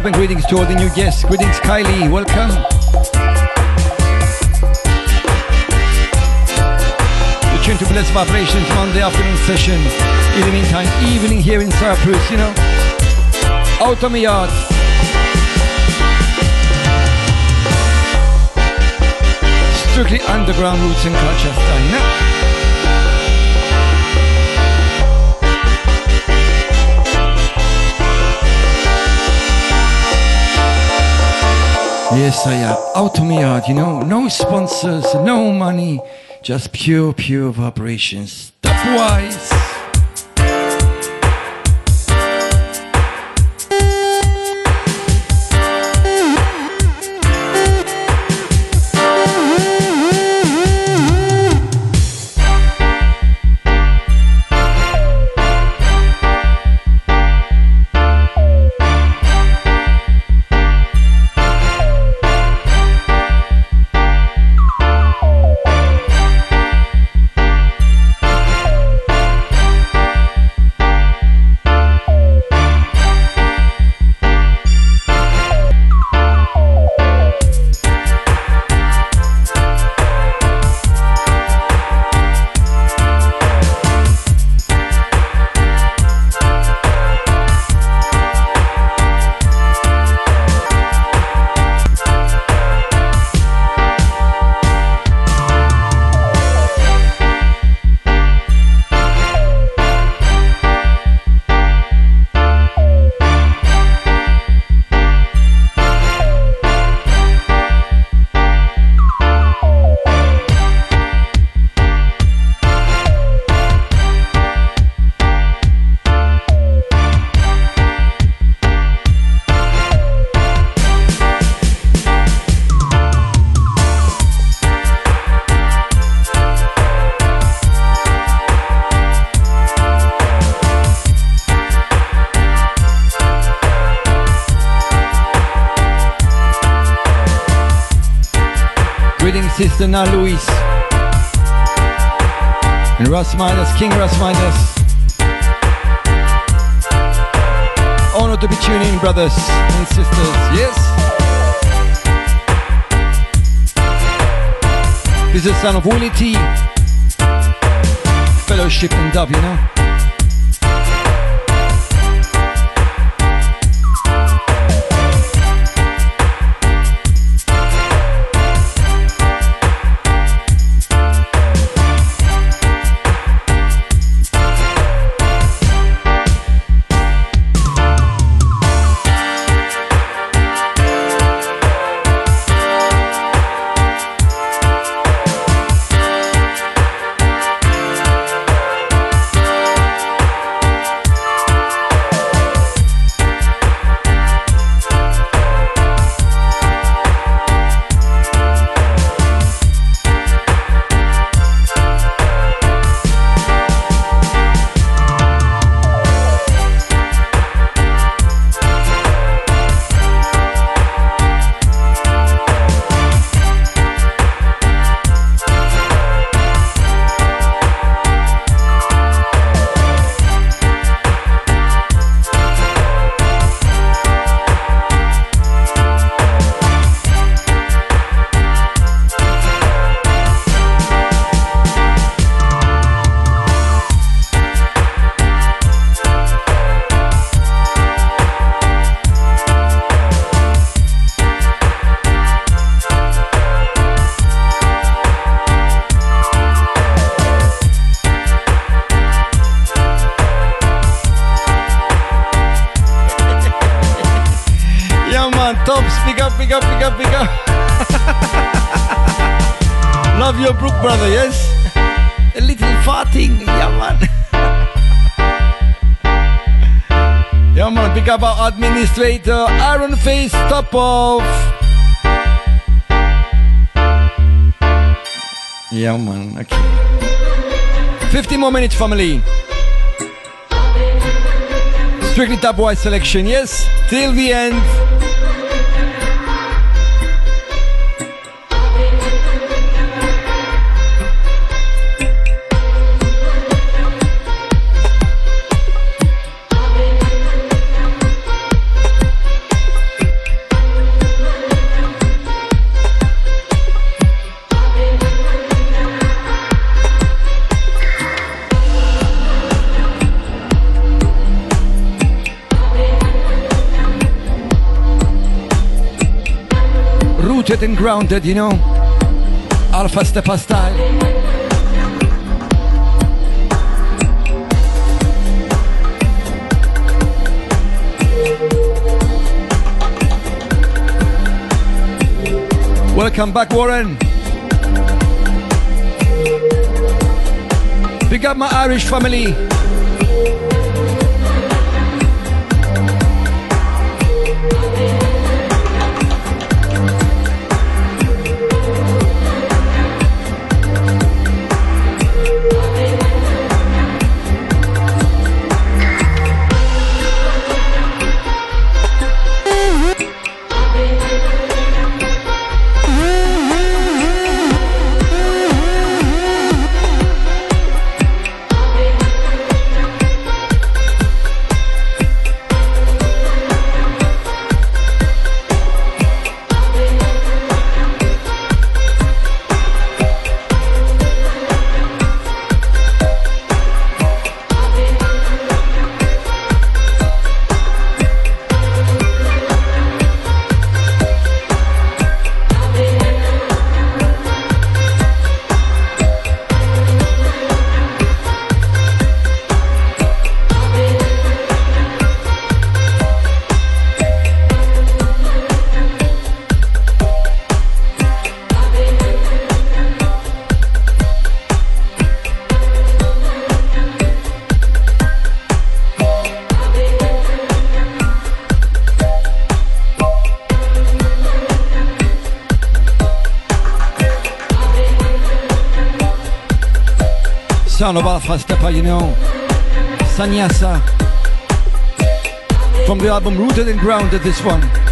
And greetings to all the new guests. Greetings, Kylie. Welcome. You're to Blessed Vibrations Monday afternoon session. In the meantime, evening here in Cyprus, you know. Out on my yard. Strictly underground roots and culture style. Yes, I am. Out of my yard, you know, no sponsors, no money, just pure, pure vibrations. Stopwise. Now Louise. And Russ King Russ Midas. Honor to be tuning in, brothers and sisters. Yes. This is son of Willie T. Fellowship and dub, you know. More minutes, family. Strictly top white selection, yes? Till the end. Grounded, you know. Alpha Steppa style. Welcome back, Warren. Big up my Irish family. Sound of Alpha Steppa, you know. Sanyasa. From the album Rooted and Grounded, this one.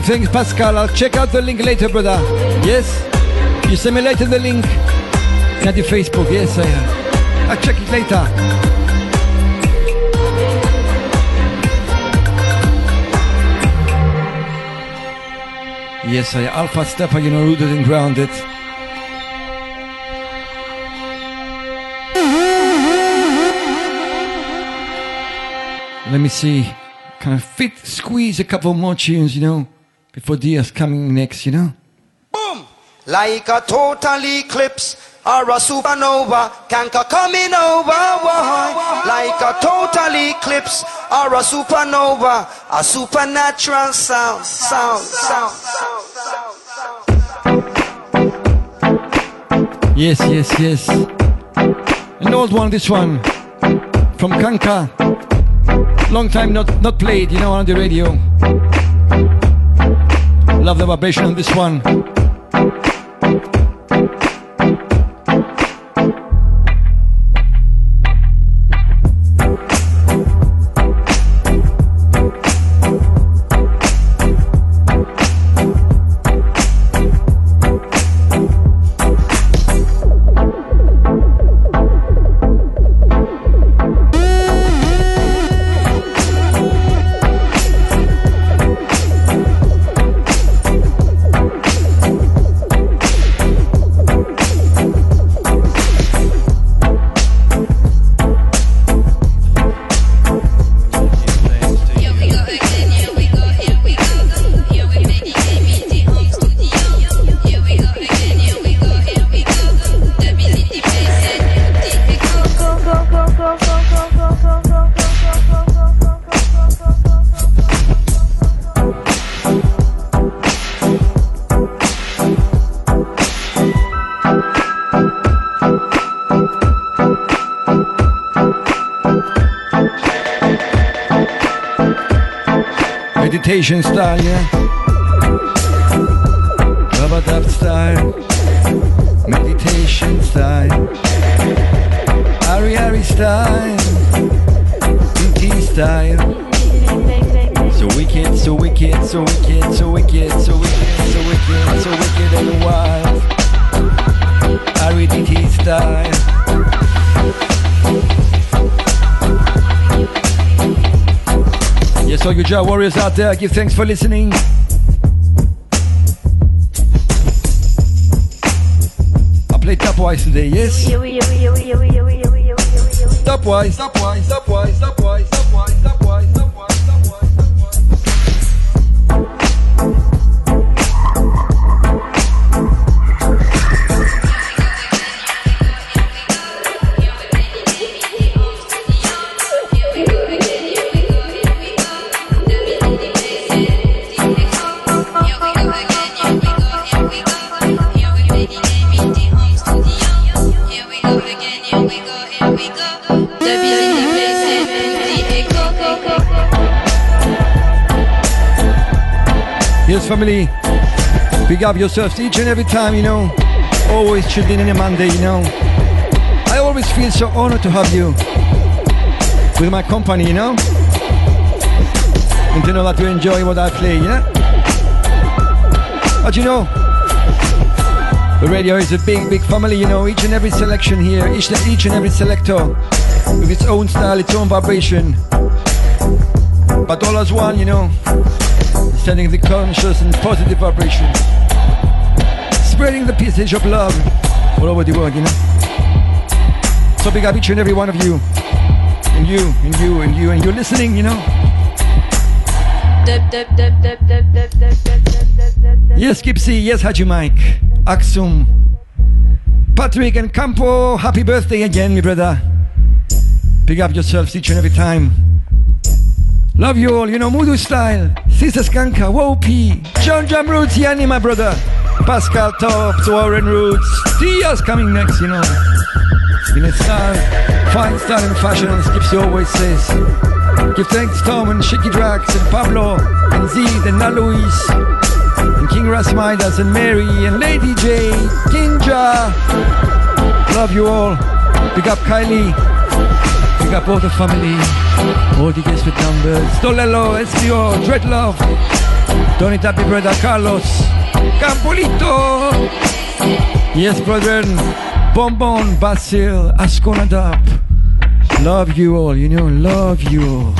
Give thanks, Pascal. I'll check out the link later, brother. Yes? You send me later the link. Not the Facebook. Yes, I am. I'll check it later. Yes, I am. Alpha Steppa, you know, rooted and grounded. Let me see. Can I fit, squeeze a couple more tunes, you know, before Diaz coming next, you know? Boom! Like a total eclipse or a supernova, Kanka coming over. Like a total eclipse or a supernova, a supernatural sound, sound, sound, sound. Yes, yes, yes. An old one, this one. From Kanka. Long time not, not played, you know, on the radio. Love the vibration on this one. Meditation style, yeah. Rubber dub style. Meditation style. Ari Ari style. DT style. So wicked, so wicked, so wicked, so wicked, so wicked, so wicked, so wicked and wild. Ari DT style. Yes, all you Jah warriors out there, give thanks for listening. I played Dubwise today, yes? Dubwise, Dubwise, Dubwise, Dubwise, Dubwise, Dubwise, family. Big up yourselves each and every time, you know. Always chilling in a Monday, you know. I always feel so honored to have you with my company, you know. And to know that you enjoy what I play, you know. But you know, the radio is a big, big family, you know. Each and every selection here, each, each and every selector with its own style, its own vibration. But all as one, you know sending the conscious and positive vibration, spreading the message of love all over the world, you know. So big up each and every one of you, and you, and you, and you, and you're listening, you know. Yes, Gipsy, yes, Haji Mike, Aksum, Patrick, and Campo, happy birthday again, my brother. Big up yourselves each and every time. Love you all, you know, Mudu style. Sister Skanka, Wopi, John Jam Roots, Yanni, my brother. Pascal Tops, Warren Roots. Diaz coming next, you know. In a style, fine style and fashion, as Gypsy always says. Give thanks to Tom and Shiki Drax and Pablo and Zed and Alois and King Rasmidas and Mary and Lady J, Kinja. Love you all. Big up Kylie. All the family. All the guests with numbers. Dolelo, SPO, Dread Love. Tony Happy brother Carlos. Campolito. Yes, brother. Bonbon, Basil, Asconadap. Love you all, you know, love you all.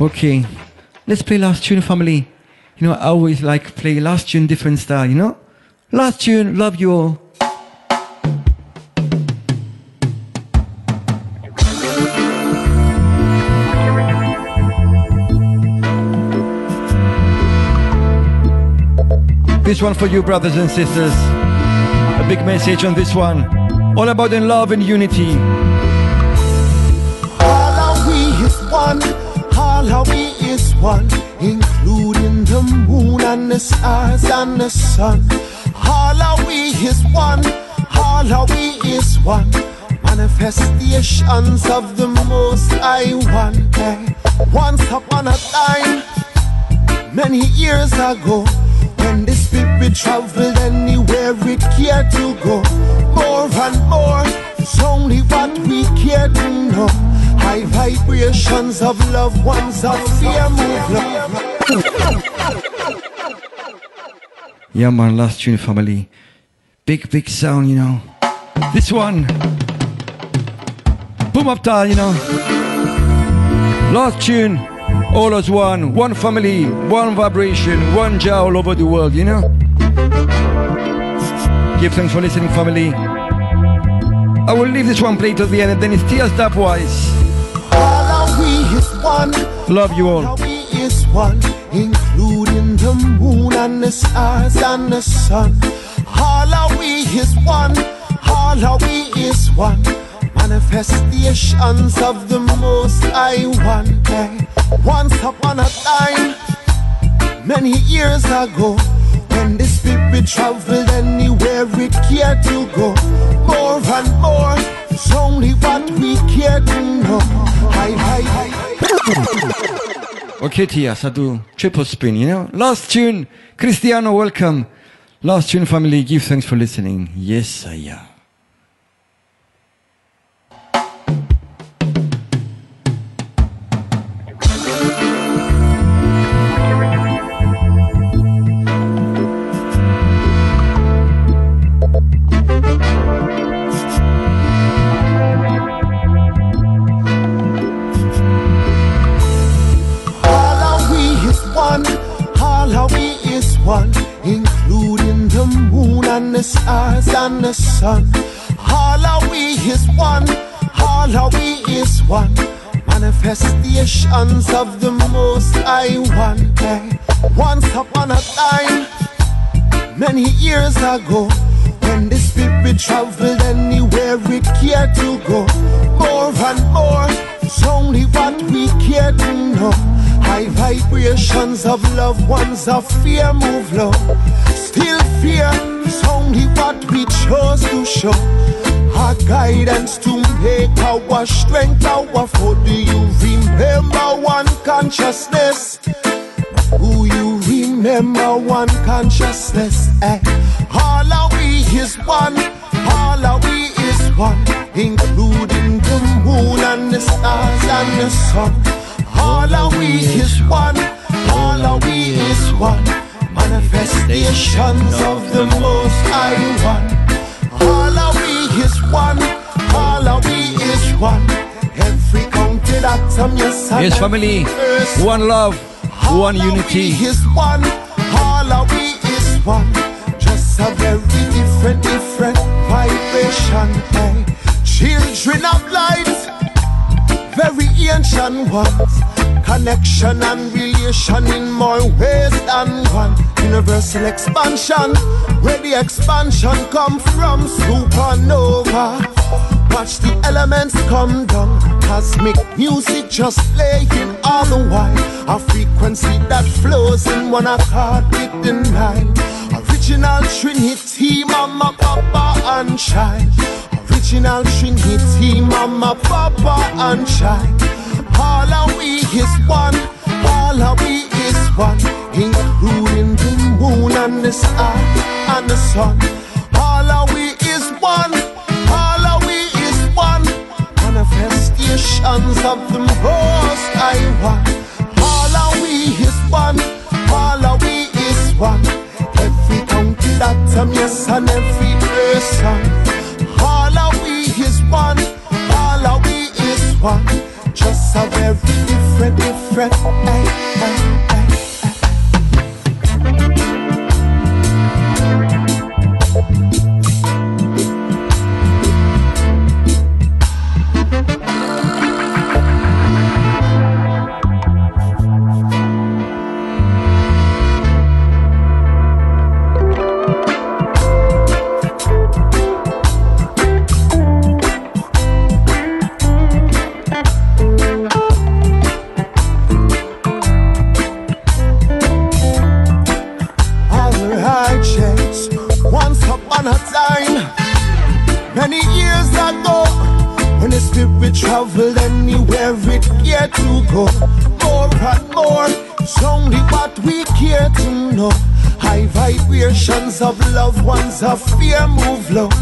Okay, let's play last tune, family. You know, I always like play last tune different style, you know? Last tune, love you all. This one for you, brothers and sisters. A big message on this one. All about in love and unity. All of we is one, all of we is one, including the moon and the stars and the sun. All of we is one, all of we is one, manifestations of the most I one day. Once upon a time, many years ago, when the spirit traveled anywhere it cared to go. More and more, it's only what we care to know. High vibrations of loved ones of fear move. Yeah, man, last tune, family. Big, big sound, you know. This one. Boom up tal, you know. Last tune. All as one. One family. One vibration. One jar all over the world, you know. Give thanks for listening, family. I will leave this one play till the end and then it's tears stepwise. Love you all. We is one, including the moon and the stars and the sun. All of we is one. All of we is one. Manifestations of the most I one. Once upon a time, many years ago, when the spirit traveled anywhere it cared to go. More and more, it's only what we care to know. Hi, hi, hi. Okay, Tias, I do triple spin, you know. Last tune, Cristiano, welcome. Last tune, family, give thanks for listening. Yes, I am. Stars and the sun. All of we is one, all of we is one, manifestations of the most I one. Once upon a time, many years ago, when the spirit traveled anywhere it cared to go. More and more, it's only what we care to know. High vibrations of loved ones of fear move low. Still fear is only what we chose to show. Our guidance to make our strength our foot. Do you remember one consciousness? Who you remember one consciousness? Eh? All of we is one, all of we is one, including the moon and the stars and the sun. All of we is one, all of we is one, manifestations of the most high one. All of we is one, all of we is one. Every counted atom, yes, Yes, family. One love, one unity. is one, all of we is one. Just a very different, different vibration. Hey. Children of light, very ancient ones. Connection and relation in more ways than one. Universal expansion, where the expansion come from supernova. Watch the elements come down. Cosmic music just playing all the while. A frequency that flows in one accord with the night. Original Trinity, Mama, Papa, and Child original Trinity, Mama, Papa, and Child. All of we is one, all of we is one, including the moon and the star and the sun. All of we is one, all of we is one, manifestations of the most I want. All of we is one, all of we is one, every county that I'm yes and every person one. All of we is one. Just a very different, different. Hey, hey. So fear move low.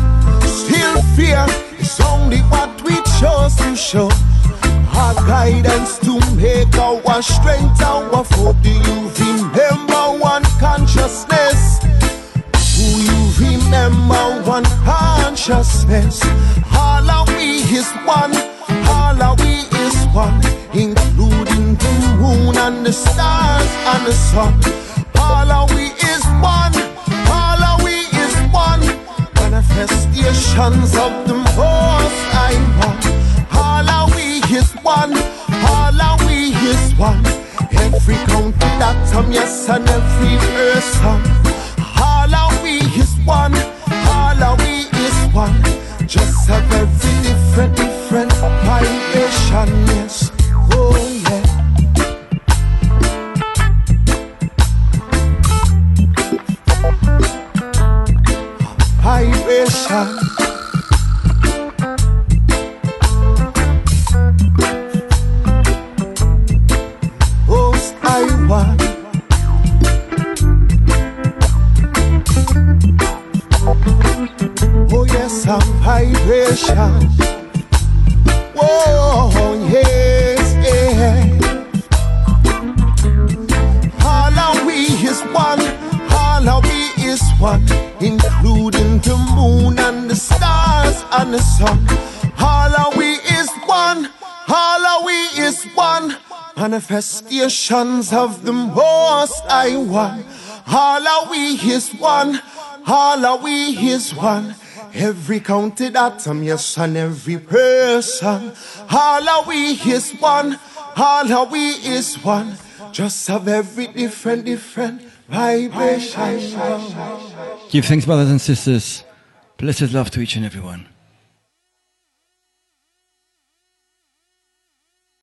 actions of the most I want. All are we is one, all are we is one. Every counted atom, yes, and every person. All are we is one, all are we is one. Just have every different, different vibration. Give thanks, brothers and sisters. Blessed love to each and everyone.